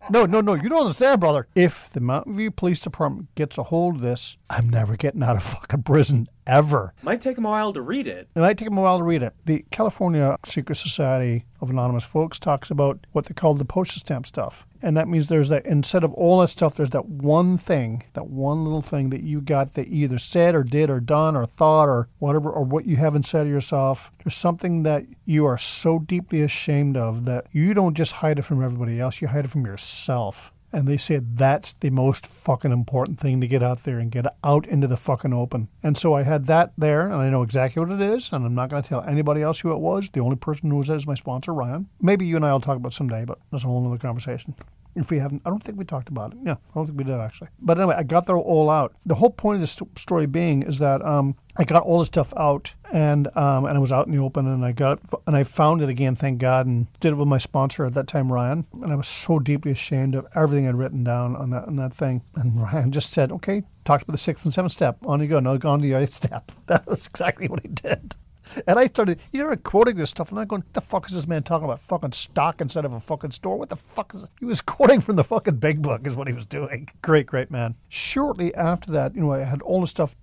no, no, no, you don't understand, brother. If the Mountain View Police Department gets a hold of this, I'm never getting out of fucking prison ever. Might take him a while to read it. It might take them a while to read it. The California Secret Society of Anonymous Folks talks about what they call the postage stamp stuff. And that means there's that, instead of all that stuff, there's that one thing, that one little thing that you got that you either said or did or done or thought or whatever, or what you haven't said to yourself. There's something that you are so deeply ashamed of that you don't just hide it from everybody else, you hide it from yourself. And they said that's the most fucking important thing to get out there and get out into the fucking open. And so I had that there, and I know exactly what it is, and I'm not going to tell anybody else who it was. The only person who knows that is my sponsor, Ryan. Maybe you and I will talk about someday, but that's a whole other conversation. If we haven't, I don't think we talked about it. Yeah, I don't think we did actually. But anyway, I got that all out. The whole point of the st- story being is that um, I got all this stuff out, and um, and I was out in the open, and I got and I found it again, thank God, and did it with my sponsor at that time, Ryan. And I was so deeply ashamed of everything I'd written down on that on that thing. And Ryan just said, "Okay, talked about the sixth and seventh step. On you go. Now go on to the eighth step." That was exactly what he did. And I started, you know, quoting this stuff, and I'm going, "What the fuck is this man talking about? Fucking stock instead of a fucking store? What the fuck is?" He was quoting from the fucking big book, is what he was doing. Great, great man. Shortly after that, you know, I had all the stuff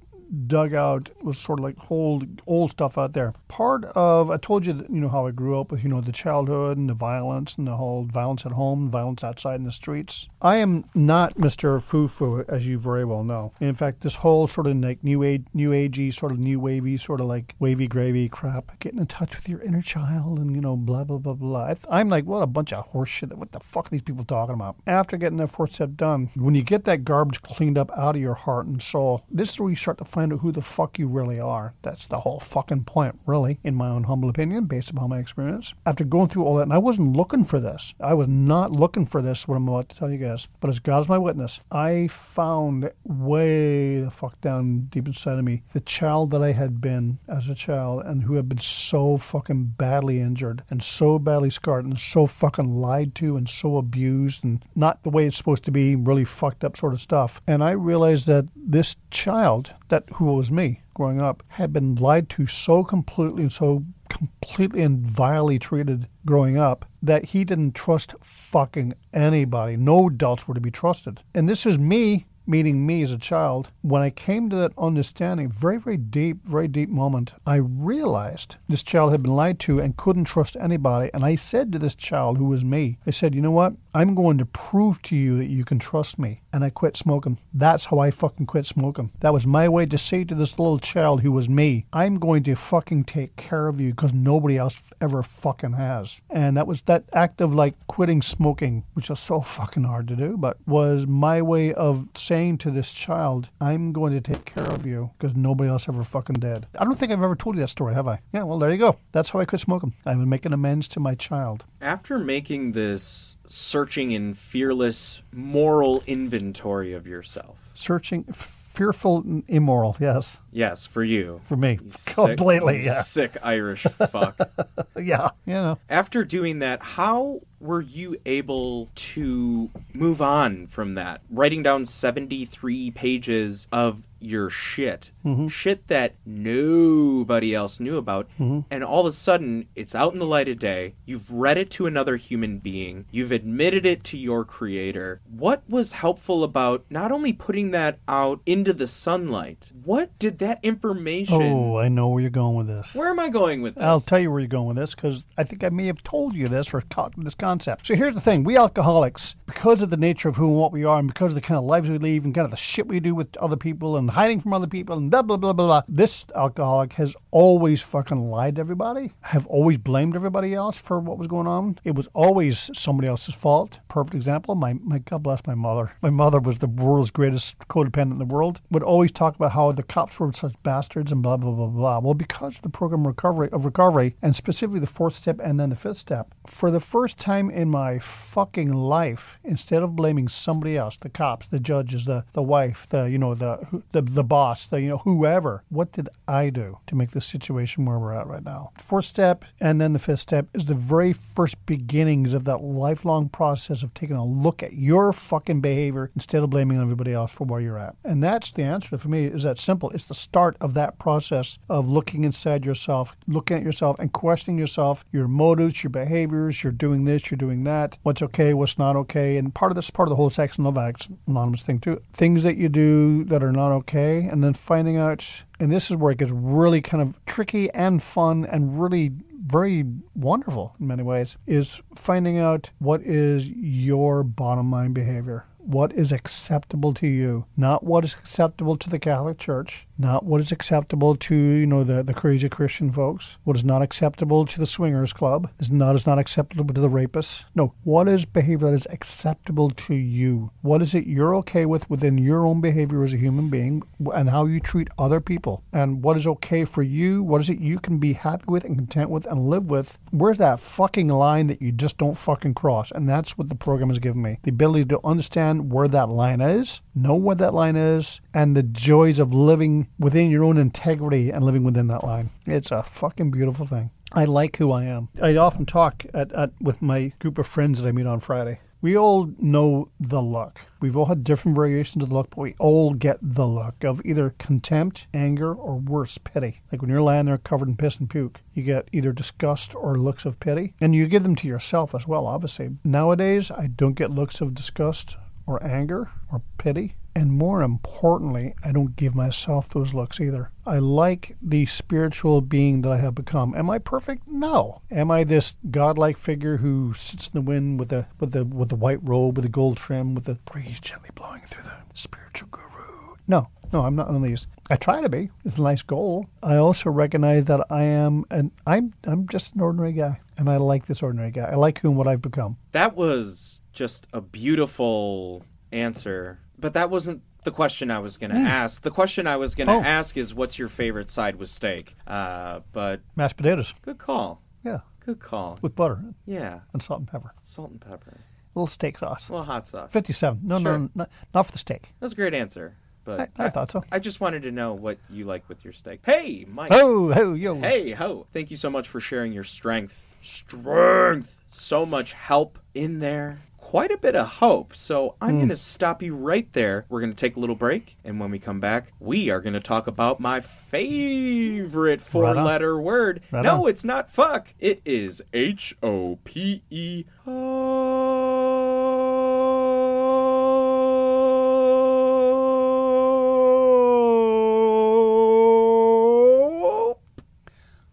dug out was sort of like old old stuff out there. Part of I told you that, you know how I grew up with you know the childhood and the violence and the whole violence at home, violence outside in the streets. I am not Mr. Foo Foo as you very well know. In fact, this whole sort of like new age, new agey, sort of new wavy, sort of like wavy gravy crap, getting in touch with your inner child and you know blah blah blah blah. I'm like, what a bunch of horse shit. What the fuck are these people talking about? After getting that fourth step done, when you get that garbage cleaned up out of your heart and soul, this is where you start to find out who the fuck you really are. That's the whole fucking point, really, in my own humble opinion, based upon my experience. After going through all that, and I wasn't looking for this. I was not looking for this, what I'm about to tell you guys. But as God's my witness, I found way the fuck down deep inside of me the child that I had been as a child and who had been so fucking badly injured and so badly scarred and so fucking lied to and so abused and not the way it's supposed to be, really fucked up sort of stuff. And I realized that this child, that who was me growing up, had been lied to so completely and so completely and vilely treated growing up that he didn't trust fucking anybody. No adults were to be trusted. And this is me meeting me as a child. When I came to that understanding, very, very deep, very deep moment, I realized this child had been lied to and couldn't trust anybody. And I said to this child, who was me, I said, you know what? I'm going to prove to you that you can trust me. And I quit smoking. That's how I fucking quit smoking. That was my way to say to this little child who was me, I'm going to fucking take care of you because nobody else ever fucking has. And that was that act of like quitting smoking, which is so fucking hard to do, but was my way of saying to this child, I'm going to take care of you because nobody else ever fucking did. I don't think I've ever told you that story, have I? Yeah, well, there you go. That's how I quit smoking. I was making amends to my child. After making this searching and fearless moral inventory of yourself, Searching, fearful, and immoral, yes, yes, for you, for me. you Completely, you yeah. sick Irish fuck. Yeah, you know. After doing that, how were you able to move on from that? Writing down 73 pages of your shit. Mm-hmm. Shit that nobody else knew about. Mm-hmm. And all of a sudden, it's out in the light of day. You've read it to another human being. You've admitted it to your creator. What was helpful about not only putting that out into the sunlight, what did that information. Oh, I know where you're going with this. Where am I going with this? I'll tell you where you're going with this because I think I may have told you this or this concept. So here's the thing: we alcoholics, because of the nature of who and what we are, and because of the kind of lives we lead, and kind of the shit we do with other people, and hiding from other people, and blah blah blah blah blah. This alcoholic has always fucking lied to everybody. I have always blamed everybody else for what was going on. It was always somebody else's fault. Perfect example: my my God bless my mother. My mother was the world's greatest codependent in the world. Would always talk about how the cops were such bastards and blah blah blah blah. Well, because of the program recovery of recovery, and specifically the fourth step and then the fifth step, for the first time in my fucking life, instead of blaming somebody else, the cops, the judges, the the wife, the you know the the the boss, the you know whoever, what did I do to make the situation where we're at right now? Fourth step and then the fifth step is the very first beginnings of that lifelong process of taking a look at your fucking behavior instead of blaming everybody else for where you're at. And that's the answer for me is that simple. It's the start of that process of looking inside yourself, looking at yourself and questioning yourself, your motives, your behaviors, you're doing this, you're doing that, what's okay, what's not okay. And part of this part of the whole Sex and Love Act anonymous thing too. Things that you do that are not okay and then finding out and this is where it gets really kind of tricky and fun and really very wonderful in many ways is finding out what is your bottom line behavior What is acceptable to you? Not what is acceptable to the Catholic Church, not what is acceptable to, you know, the, the crazy Christian folks. What is not acceptable to the swingers club is not is not acceptable to the rapists. No, what is behavior that is acceptable to you? What is it you're okay with within your own behavior as a human being and how you treat other people? And what is okay for you? What is it you can be happy with and content with and live with? Where's that fucking line that you just don't fucking cross? And that's what the program has given me. The ability to understand where that line is, know where that line is, and the joys of living within your own integrity and living within that line. It's a fucking beautiful thing. I like who I am. I often talk at, at with my group of friends that I meet on Friday. We all know the look. We've all had different variations of the look, but we all get the look of either contempt, anger, or worse, pity. Like when you're lying there covered in piss and puke, you get either disgust or looks of pity. And you give them to yourself as well, obviously. Nowadays, I don't get looks of disgust or anger or pity. And more importantly, I don't give myself those looks either. I like the spiritual being that I have become. Am I perfect? No. Am I this godlike figure who sits in the wind with the with the with the white robe with the gold trim with the breeze gently blowing through the spiritual guru? No. No, I'm not one of these. I try to be. It's a nice goal. I also recognize that I am and I'm I'm just an ordinary guy. And I like this ordinary guy. I like who and what I've become. That was just a beautiful answer. But that wasn't the question I was going to ask. The question I was going to Oh. ask is what's your favorite side with steak? Uh, but Mashed potatoes. good call. Yeah. Good call. With butter Yeah. and salt and pepper. Salt and pepper. A little steak sauce. A little hot sauce. 57. No, Sure. no, no, not for the steak. That's a great answer. But I, I thought so. I just wanted to know what you like with your steak. Hey, Mike. Oh, oh, yo. Hey, ho. Thank you so much for sharing your strength. Strength. So much help in there. Quite a bit of hope. So I'm hmm. going to stop you right there. We're going to take a little break. And when we come back, we are going to talk about my favorite four letter word. Right no, on. it's not fuck. It is H O P E. Hope.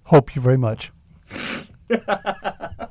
Hope you very much.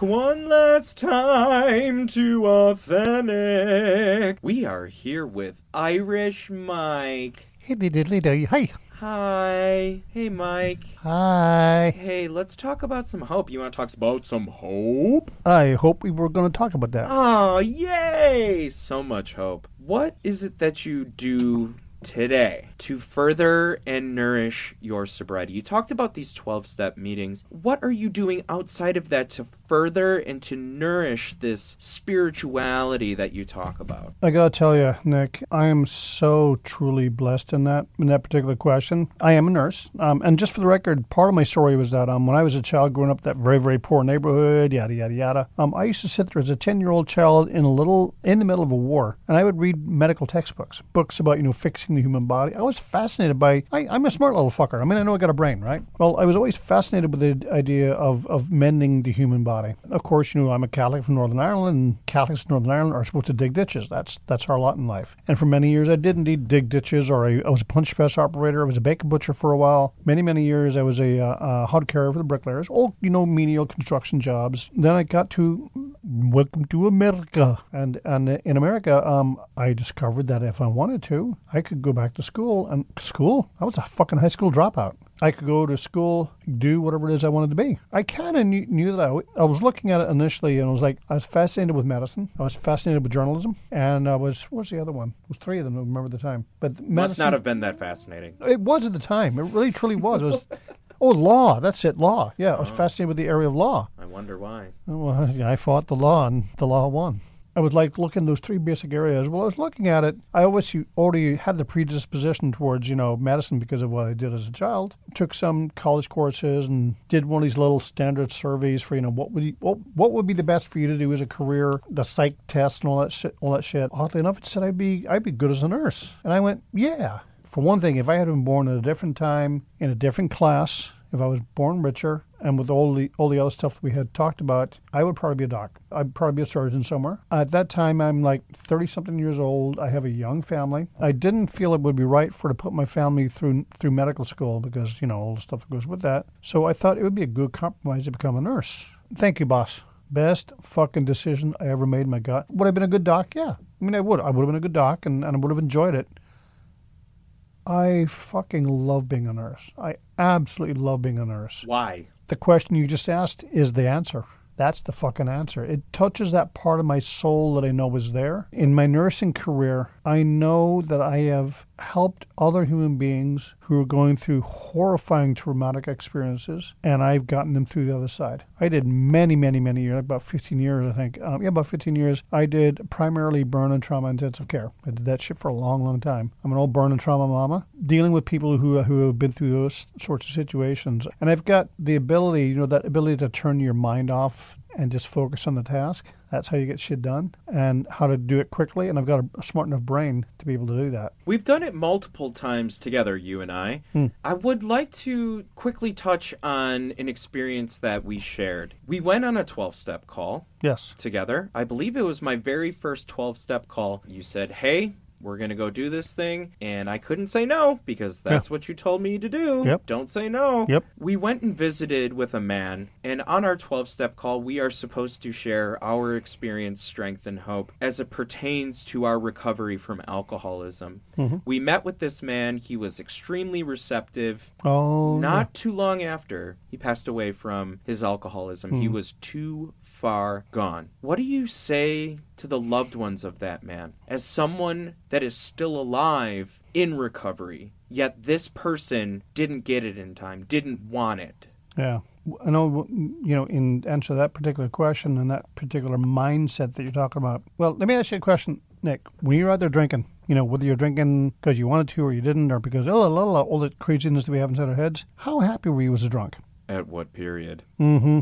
back one last time to Authentic. We are here with Irish Mike. Hey, diddly do. Hey. Hi. Hey, Mike. Hi. Hey, let's talk about some hope. You want to talk about some hope? I hope we were going to talk about that. Oh, yay! So much hope. What is it that you do today to further and nourish your sobriety? You talked about these 12 step meetings. What are you doing outside of that to further and to nourish this spirituality that you talk about? I gotta tell you, Nick, I am so truly blessed in that in that particular question. I am a nurse, um, and just for the record, part of my story was that um, when I was a child growing up that very very poor neighborhood, yada yada yada. Um, I used to sit there as a ten year old child in a little in the middle of a war, and I would read medical textbooks, books about you know fixing the human body. I was fascinated by. I, I'm a smart little fucker. I mean, I know I got a brain, right? Well, I was always fascinated with the idea of, of mending the human body. Of course, you know, I'm a Catholic from Northern Ireland, and Catholics in Northern Ireland are supposed to dig ditches. That's that's our lot in life. And for many years, I did indeed dig ditches, or I, I was a punch press operator. I was a bacon butcher for a while. Many many years, I was a uh, uh, hod carrier for the bricklayers. All you know, menial construction jobs. Then I got to welcome to America, and and in America, um, I discovered that if I wanted to, I could go back to school and school. I was a fucking high school dropout. I could go to school, do whatever it is I wanted to be. I kind of knew, knew that I, I was looking at it initially, and I was like, I was fascinated with medicine. I was fascinated with journalism, and I was what's the other one? It was three of them. I remember the time, but Must not have been that fascinating. It was at the time. It really truly was. It was. Oh, law. That's it. Law. Yeah, I was oh. fascinated with the area of law. I wonder why. Well, I fought the law, and the law won. I would like looking those three basic areas. Well, I was looking at it. I always already had the predisposition towards, you know, medicine because of what I did as a child. Took some college courses and did one of these little standard surveys for, you know, what would you, what, what would be the best for you to do as a career, the psych test and all that shit. All that shit. Oddly enough, it said I'd be I'd be good as a nurse, and I went, yeah. For one thing, if I had been born at a different time in a different class, if I was born richer and with all the all the other stuff we had talked about, I would probably be a doc. I'd probably be a surgeon somewhere. At that time, I'm like 30 something years old. I have a young family. I didn't feel it would be right for to put my family through through medical school because you know all the stuff that goes with that. So I thought it would be a good compromise to become a nurse. Thank you, boss. Best fucking decision I ever made. My God, would I have been a good doc? Yeah, I mean I would. I would have been a good doc, and, and I would have enjoyed it. I fucking love being a nurse. I absolutely love being a nurse. Why? The question you just asked is the answer. That's the fucking answer. It touches that part of my soul that I know is there. In my nursing career, I know that I have helped other human beings who are going through horrifying traumatic experiences, and I've gotten them through the other side. I did many, many, many years, about 15 years, I think. Um, yeah, about 15 years. I did primarily burn and trauma intensive care. I did that shit for a long, long time. I'm an old burn and trauma mama, dealing with people who who have been through those sorts of situations, and I've got the ability, you know, that ability to turn your mind off and just focus on the task. That's how you get shit done and how to do it quickly. And I've got a smart enough brain to be able to do that. We've done it multiple times together, you and I. Hmm. I would like to quickly touch on an experience that we shared. We went on a 12 step call Yes. together. I believe it was my very first 12 step call. You said, Hey, we're going to go do this thing. And I couldn't say no because that's what you told me to do. Yep. Don't say no. Yep. We went and visited with a man, and on our 12 step call, we are supposed to share our experience, strength, and hope as it pertains to our recovery from alcoholism. Mm-hmm. We met with this man. He was extremely receptive. Oh, Not too long after, he passed away from his alcoholism. He hmm. was too far gone. What do you say to the loved ones of that man as someone that is still alive in recovery, yet this person didn't get it in time, didn't want it? yeah. I know, you know, in answer to that particular question and that particular mindset that you're talking about. Well, let me ask you a question, Nick. When you're out there drinking, you know, whether you're drinking because you wanted to or you didn't, or because, oh, la, la, la, all the craziness that we have inside our heads, how happy were you as a drunk? At what period? Mm-hmm.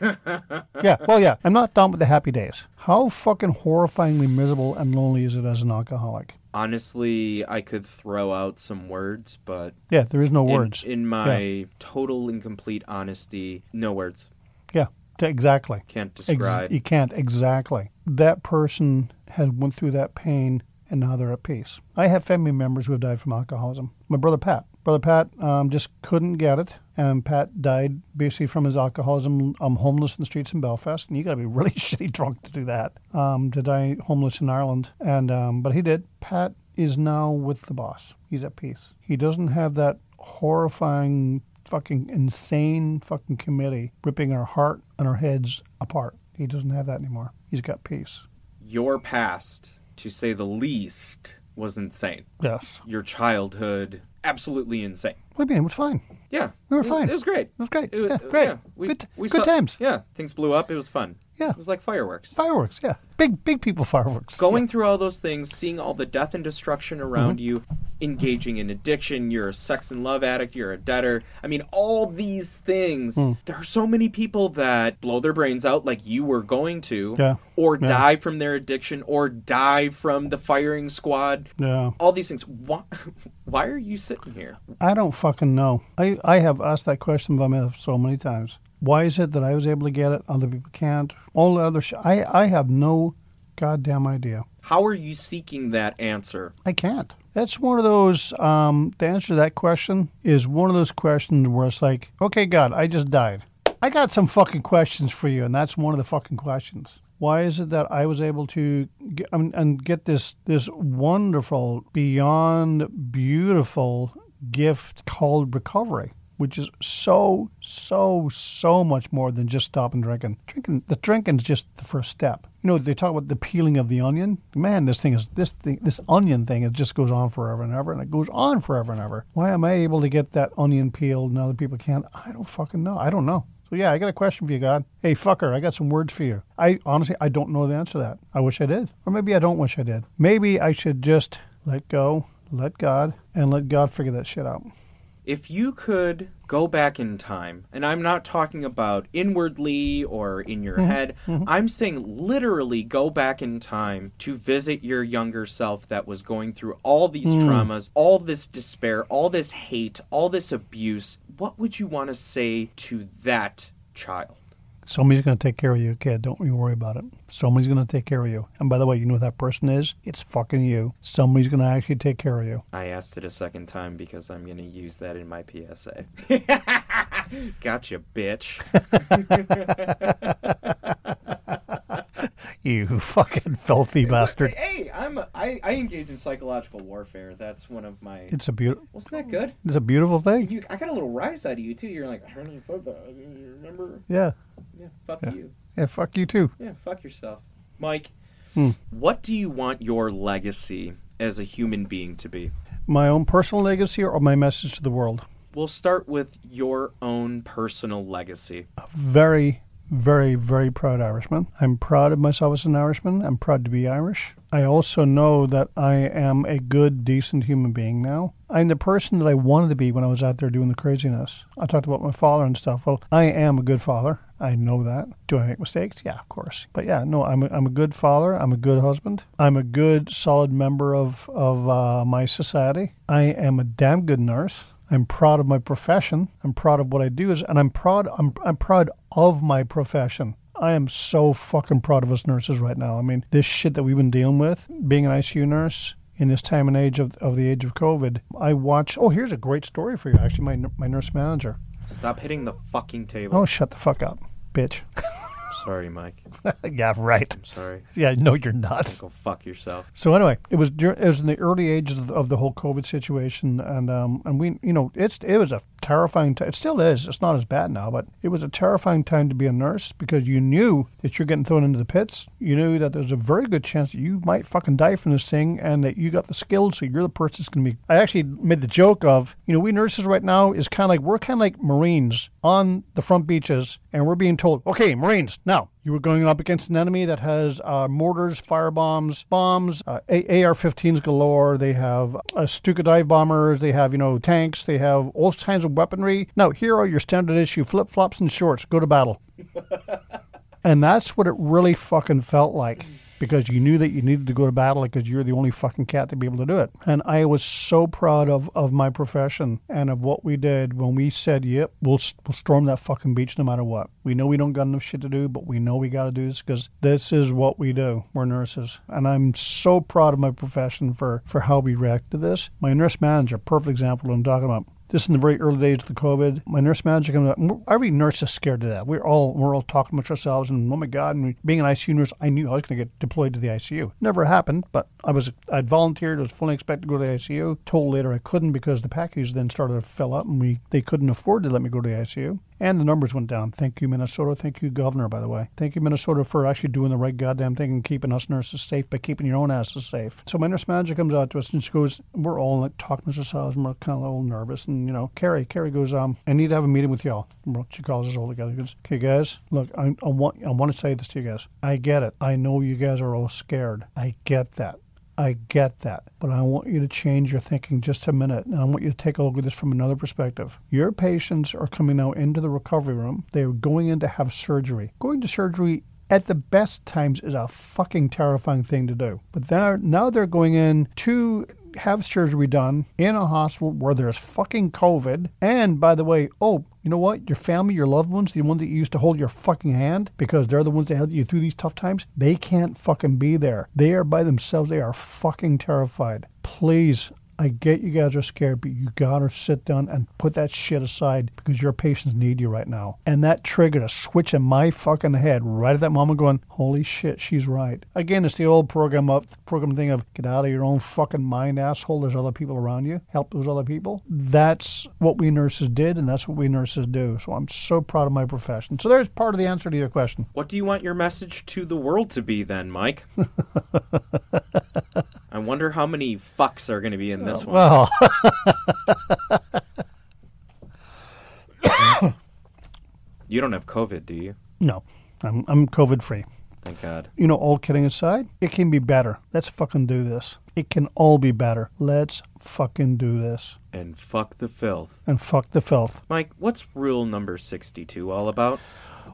yeah, well, yeah. I'm not done with the happy days. How fucking horrifyingly miserable and lonely is it as an alcoholic? Honestly, I could throw out some words, but Yeah, there is no in- words. in, my total and complete honesty, no words. yeah, t- exactly. Can't Ex- describe. you can't exactly. That person has went through that pain and now they're at peace. I have family members who have died from alcoholism. My brother Pat. Brother Pat um, just couldn't get it, and Pat died basically from his alcoholism. Um, homeless in the streets in Belfast, and you got to be really shitty drunk to do that. Um, to die homeless in Ireland, and um, but he did. Pat is now with the boss. He's at peace. He doesn't have that horrifying, fucking insane fucking committee ripping our heart and our heads apart. He doesn't have that anymore. He's got peace. Your past, to say the least, was insane. Yes. Your childhood, absolutely insane. What do you mean? It was fine. Yeah, We were It- fine. It was great. It was great. It was, yeah, great. yeah, we, good we good saw- times. Yeah, things blew up. It was fun. Yeah. It was like fireworks. Fireworks. Yeah. Big, big people fireworks. Going through all those things, seeing all the death and destruction around Mm-hmm. you, engaging in addiction, you're a sex and love addict, you're a debtor. I mean, all these things. Hmm. There are so many people that blow their brains out like you were going to, Yeah. or Yeah. die from their addiction, or die from the firing squad. Yeah. All these things. Why, Why are you sitting here? I don't fucking know. I, I have asked that question of myself so many times. Why is it that I was able to get it, other people can't? All the other sh- I, I have no goddamn idea. How are you seeking that answer? I can't. That's one of those, um, the answer to that question is one of those questions where it's like, okay, God, I just died. I got some fucking questions for you, and that's one of the fucking questions. Why is it that I was able to get, um, and get this this wonderful, beyond beautiful gift called recovery, which is so so so much more than just stopping drinking. Drinking the drinking's just the first step. You know they talk about the peeling of the onion. Man, this thing is this thing this onion thing. It just goes on forever and ever, and it goes on forever and ever. Why am I able to get that onion peeled and other people can't? I don't fucking know. I don't know. So yeah, I got a question for you, God. Hey, fucker, I got some words for you. I honestly, I don't know the answer to that. I wish I did, or maybe I don't wish I did. Maybe I should just let go, let God, and let God figure that shit out. If you could go back in time, and I'm not talking about inwardly or in your mm-hmm. head, mm-hmm. I'm saying literally go back in time to visit your younger self that was going through all these mm. traumas, all this despair, all this hate, all this abuse. What would you want to say to that child? Somebody's going to take care of you, kid. Don't you worry about it. Somebody's going to take care of you. And by the way, you know who that person is? It's fucking you. Somebody's going to actually take care of you. I asked it a second time because I'm going to use that in my PSA. gotcha, bitch. You fucking filthy bastard. Hey, I'm I, I engage in psychological warfare. That's one of my. It's a beautiful. Wasn't that good? It's a beautiful thing. You, I got a little rise out of you too. You're like, I heard you said that. You remember? Yeah. Yeah. Fuck Yeah. you. Yeah. Fuck you too. Yeah. Fuck yourself, Mike. Hmm. What do you want your legacy as a human being to be? My own personal legacy or my message to the world. We'll start with your own personal legacy. A very, very, very proud Irishman. I'm proud of myself as an Irishman. I'm proud to be Irish. I also know that I am a good, decent human being now. I'm the person that I wanted to be when I was out there doing the craziness. I talked about my father and stuff. Well, I am a good father. I know that. Do I make mistakes? Yeah, of course. But yeah, no, I'm a, I'm a good father. I'm a good husband. I'm a good, solid member of, of uh, my society. I am a damn good nurse. I'm proud of my profession. I'm proud of what I do, is, and I'm proud. I'm I'm proud of my profession. I am so fucking proud of us nurses right now. I mean, this shit that we've been dealing with, being an ICU nurse in this time and age of, of the age of COVID. I watch. Oh, here's a great story for you. Actually, my my nurse manager. Stop hitting the fucking table. Oh, shut the fuck up, bitch. Sorry, Mike. yeah, right. I'm sorry. Yeah, no, you're not. Go fuck yourself. So anyway, it was dur- it was in the early ages of, of the whole COVID situation, and um and we you know it's it was a terrifying time. It still is. It's not as bad now, but it was a terrifying time to be a nurse because you knew that you're getting thrown into the pits. You knew that there's a very good chance that you might fucking die from this thing, and that you got the skills, so you're the person that's going to be. I actually made the joke of you know we nurses right now is kind of like we're kind of like Marines on the front beaches, and we're being told, okay, Marines, now you were going up against an enemy that has uh, mortars, fire bombs, bombs, uh, AR-15s galore. They have uh, Stuka dive bombers. They have you know tanks. They have all kinds of weaponry. Now here are your standard issue flip flops and shorts. Go to battle. and that's what it really fucking felt like because you knew that you needed to go to battle because you're the only fucking cat to be able to do it. And I was so proud of, of my profession and of what we did when we said, yep, we'll, we'll storm that fucking beach no matter what. We know we don't got enough shit to do, but we know we got to do this because this is what we do. We're nurses. And I'm so proud of my profession for, for how we react to this. My nurse manager, perfect example I'm talking about. This is in the very early days of the COVID. My nurse manager comes up. Every nurse is scared to that. We're all we're all talking amongst ourselves, and oh my god! And being an ICU nurse, I knew I was going to get deployed to the ICU. Never happened, but I was I'd volunteered. I was fully expected to go to the ICU. Told later I couldn't because the PACU then started to fill up, and we they couldn't afford to let me go to the ICU. And the numbers went down. Thank you, Minnesota. Thank you, Governor, by the way. Thank you, Minnesota, for actually doing the right goddamn thing and keeping us nurses safe by keeping your own asses safe. So my nurse manager comes out to us and she goes, We're all like talking to ourselves and we're kind of a little nervous. And, you know, Carrie, Carrie goes, um, I need to have a meeting with y'all. She calls us all together. She goes, Okay, guys, look, I, I, want, I want to say this to you guys. I get it. I know you guys are all scared. I get that. I get that. But I want you to change your thinking just a minute. And I want you to take a look at this from another perspective. Your patients are coming now into the recovery room. They're going in to have surgery. Going to surgery at the best times is a fucking terrifying thing to do. But they're, now they're going in to have surgery done in a hospital where there's fucking COVID. And by the way, oh, you know what? Your family, your loved ones, the ones that you used to hold your fucking hand because they're the ones that helped you through these tough times, they can't fucking be there. They are by themselves. They are fucking terrified. Please, I get you guys are scared, but you gotta sit down and put that shit aside because your patients need you right now. And that triggered a switch in my fucking head right at that moment going, holy shit, she's right. Again, it's the old program up program thing of get out of your own fucking mind, asshole. There's other people around you. Help those other people. That's what we nurses did, and that's what we nurses do. So I'm so proud of my profession. So there's part of the answer to your question. What do you want your message to the world to be then, Mike? I wonder how many fucks are going to be in this one. Well, You don't have COVID, do you? no, I'm, I'm COVID free. Thank God. you know, all kidding aside, it can be better. Let's fucking do this. It can all be better. Let's fucking do this. And fuck the filth. And fuck the filth. Mike, what's rule number 62 all about?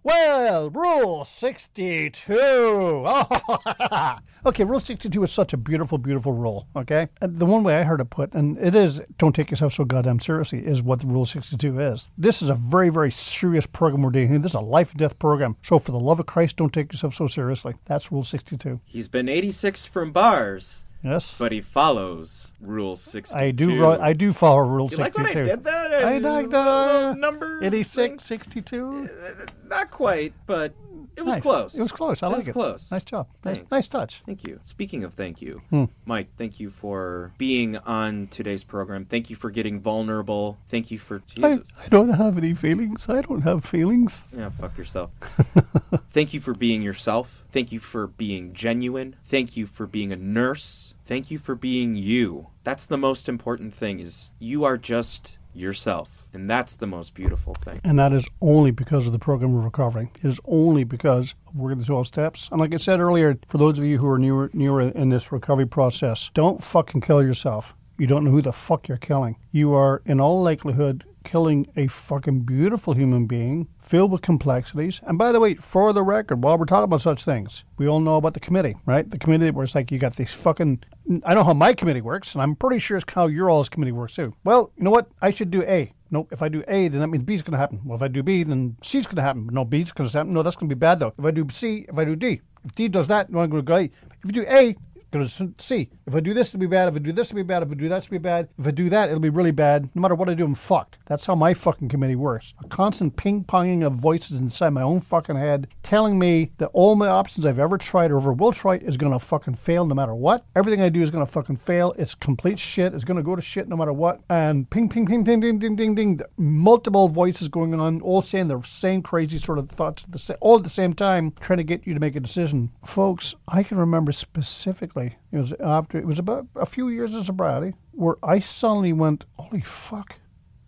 Well, Rule 62. Oh, okay, Rule 62 is such a beautiful, beautiful rule, okay? And the one way I heard it put, and it is don't take yourself so goddamn seriously, is what the Rule 62 is. This is a very, very serious program we're doing here. This is a life and death program. So, for the love of Christ, don't take yourself so seriously. That's Rule 62. He's been 86 from bars, Yes? but he follows rule 62. I do ro- I do follow Rule You 62. like when I did that? I like the numbers. 86, 62. Uh, not quite, but it was Nice. close. It was close. I It like was it. close. Nice job. Nice, Thanks. nice touch. Thank you. Speaking of thank you, Hmm. Mike, thank you for being on today's program. Thank you for getting vulnerable. Thank you for I, Jesus. I don't have any feelings. I don't have feelings. Yeah, fuck yourself. Thank you for being yourself. Thank you for being genuine. Thank you for being a nurse. Thank you for being you. That's the most important thing is you are just yourself. And that's the most beautiful thing. And that is only because of the program of recovery. It is only because of working the 12 steps. And like I said earlier, for those of you who are newer, newer in this recovery process, don't fucking kill yourself. You don't know who the fuck you're killing. You are, in all likelihood, killing a fucking beautiful human being filled with complexities. And by the way, for the record, while we're talking about such things, we all know about the committee, right? The committee where it's like you got these fucking. I know how my committee works, and I'm pretty sure it's how your all's committee works too. Well, you know what? I should do A. Nope. If I do A, then that means B is going to happen. Well, if I do B, then C's going to happen. No, B's going to happen. No, that's going to be bad though. If I do C, if I do D, if D does that, no, I'm going to go A. If you do A, Go to C. If I do this, it'll be bad. If I do this, it'll be bad. If I do that, it'll be bad. If I do that, it'll be really bad. No matter what I do, I'm fucked. That's how my fucking committee works. A constant ping ponging of voices inside my own fucking head telling me that all my options I've ever tried or ever will try is going to fucking fail no matter what. Everything I do is going to fucking fail. It's complete shit. It's going to go to shit no matter what. And ping, ping, ping, ding, ding, ding, ding, ding. Multiple voices going on, all saying the same crazy sort of thoughts, all at the same time, trying to get you to make a decision. Folks, I can remember specifically, it was after, it was about a few years of sobriety, where I suddenly went, holy fuck.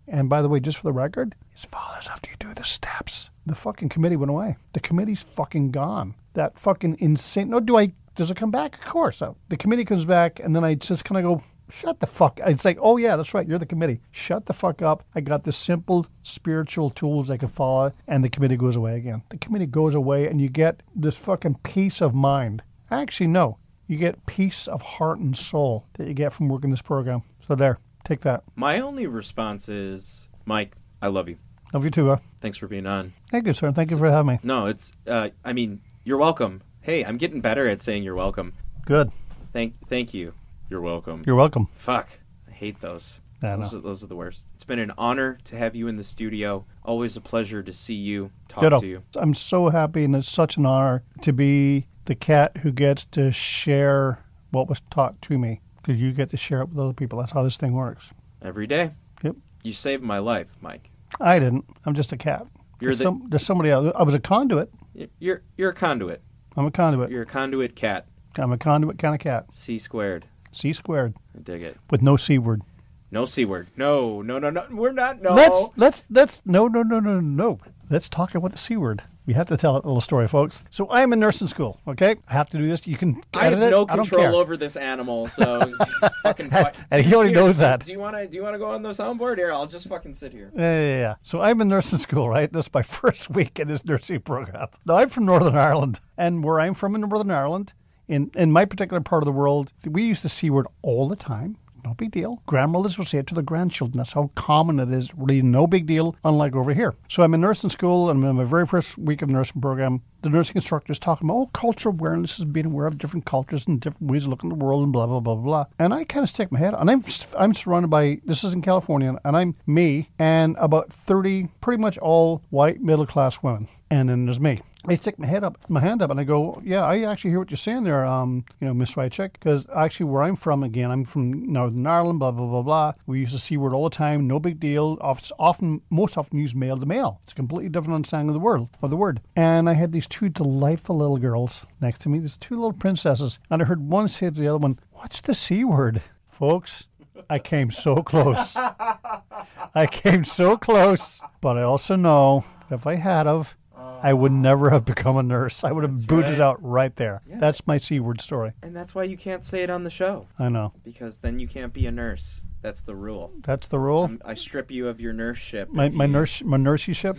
And by the way, just for the record, it follows after you do the steps. The fucking committee went away. The committee's fucking gone. That fucking insane. No, do I? Does it come back? Of course. Uh, The committee comes back, and then I just kind of go, shut the fuck. It's like, oh yeah, that's right. You're the committee. Shut the fuck up. I got the simple spiritual tools I can follow, and the committee goes away again. The committee goes away, and you get this fucking peace of mind. Actually, no. You get peace of heart and soul that you get from working this program. So there, take that. My only response is, Mike, I love you. Love you too. Uh. Thanks for being on. Thank you, sir. Thank you for having me. No, it's, uh, I mean, you're welcome. Hey, I'm getting better at saying you're welcome. Good. Thank, thank you. You're welcome. You're welcome. Fuck, I hate those. I those, are, those are the worst. It's been an honor to have you in the studio. Always a pleasure to see you, talk Ditto. to you. I'm so happy, and it's such an honor to be the cat who gets to share what was taught to me because you get to share it with other people. That's how this thing works. Every day. Yep. You saved my life, Mike. I didn't. I'm just a cat. You're there's, the- some, there's somebody else. I was a conduit. You're you're a conduit. I'm a conduit. You're a conduit cat. I'm a conduit kind of cat. C squared. C squared I dig it. with no C word. No c word. No, no, no, no. We're not. No. Let's let's let's no no no no no. Let's talk about the C word. We have to tell a little story, folks. So I'm in nursing school. Okay, I have to do this. You can. I have edit it. I control over this animal, so fucking. And he already Here, knows that. Do you want to? Do you want to go on the soundboard? Here, I'll just fucking sit here. Yeah, yeah, yeah. So I'm in nursing school, right? This is my first week in this nursing program. Now I'm from Northern Ireland, and where I'm from in Northern Ireland, in in my particular part of the world, we use the c word all the time. No big deal. Grandmothers will say it to their grandchildren. That's how common it is. Really, no big deal, unlike over here. So I'm in nursing school, and in my very first week of nursing program, the nursing instructor is talking about oh, cultural awareness is being aware of different cultures and different ways of looking at the world and blah blah blah blah. And I kind of stick my head, and I'm I'm surrounded by this is in California, and I'm me and about thirty, pretty much all white middle class women, and then there's me. I stick my head up, my hand up, and I go, "Yeah, I actually hear what you're saying there, um, you know, Miss Wycheck, because actually where I'm from, again, I'm from Northern Ireland, blah blah blah blah. We use the c word all the time, no big deal. Often, most often use male to male. It's a completely different understanding of the word of the word. And I had these two delightful little girls next to me, these two little princesses, and I heard one say to the other one, "What's the c word, folks?" I came so close. I came so close, but I also know if I had of, I would never have become a nurse. I would have booted right. out right there. That's my C word story. And that's why you can't say it on the show I know. because then you can't be a nurse. That's the rule. That's the rule. Um, I strip you of your nurse ship. my my you- nurse my nurseyship.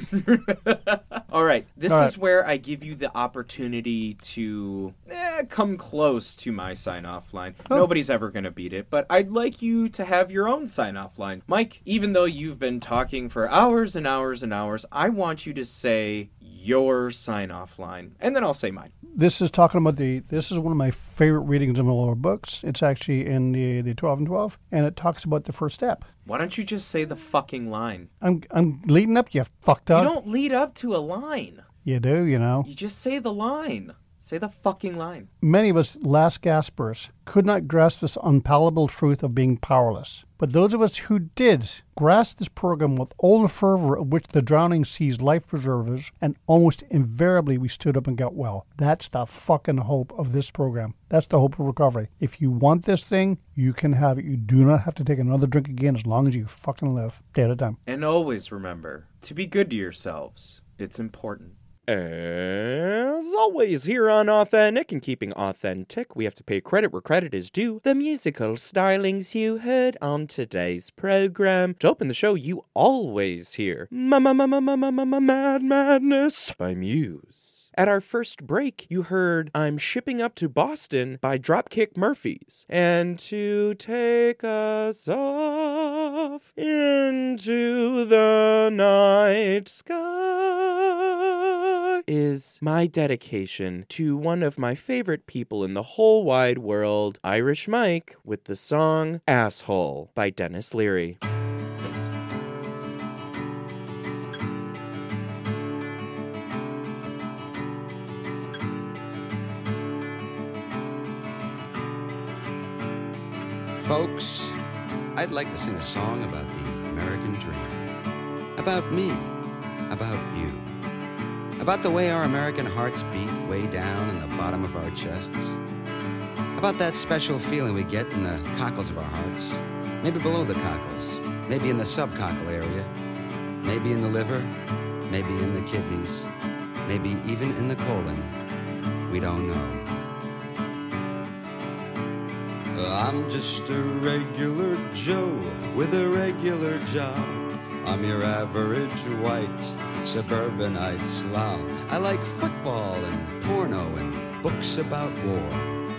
All right, this All is right. where I give you the opportunity to eh, come close to my sign off line. Oh. Nobody's ever going to beat it, but I'd like you to have your own sign off line. Mike, even though you've been talking for hours and hours and hours, I want you to say your sign off line, and then I'll say mine. This is talking about the. This is one of my favorite readings in all our books. It's actually in the the twelve and twelve, and it talks about the first step. Why don't you just say the fucking line? I'm I'm leading up. You fucked up. You don't lead up to a line. You do. You know. You just say the line. Say the fucking line. Many of us last gaspers could not grasp this unpalatable truth of being powerless. But those of us who did grasp this program with all the fervor of which the drowning sees life preservers, and almost invariably we stood up and got well. That's the fucking hope of this program. That's the hope of recovery. If you want this thing, you can have it. You do not have to take another drink again as long as you fucking live. Day at a time. And always remember to be good to yourselves. It's important. As always, here on Authentic and Keeping Authentic, we have to pay credit where credit is due. The musical stylings you heard on today's program. To open the show, you always hear Mad Madness by Muse. At our first break, you heard I'm Shipping Up to Boston by Dropkick Murphys. And to take us off into the night sky is my dedication to one of my favorite people in the whole wide world, Irish Mike, with the song Asshole by Denis Leary. Folks, I'd like to sing a song about the American dream. About me. About you. About the way our American hearts beat way down in the bottom of our chests. About that special feeling we get in the cockles of our hearts. Maybe below the cockles. Maybe in the subcockle area. Maybe in the liver. Maybe in the kidneys. Maybe even in the colon. We don't know. I'm just a regular Joe with a regular job. I'm your average white suburbanite slob. I like football and porno and books about war.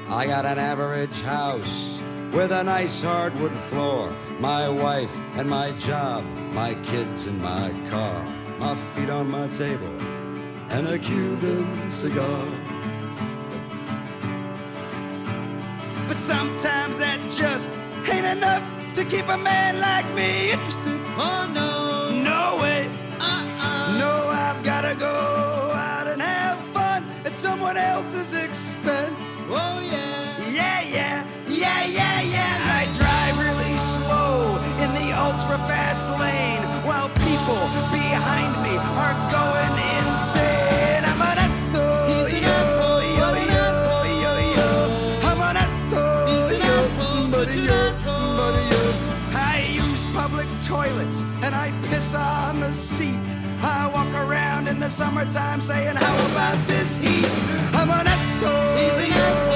I got an average house with a nice hardwood floor. My wife and my job, my kids and my car, my feet on my table, and a Cuban cigar. But sometimes just ain't enough to keep a man like me interested. Oh no, no way. Uh-uh. No, I've gotta go out and have fun at someone else's expense. Oh yeah. Yeah, yeah, yeah, yeah, yeah. I drive really slow in the ultra fast lane while people summertime saying, How about this heat? I'm an yo,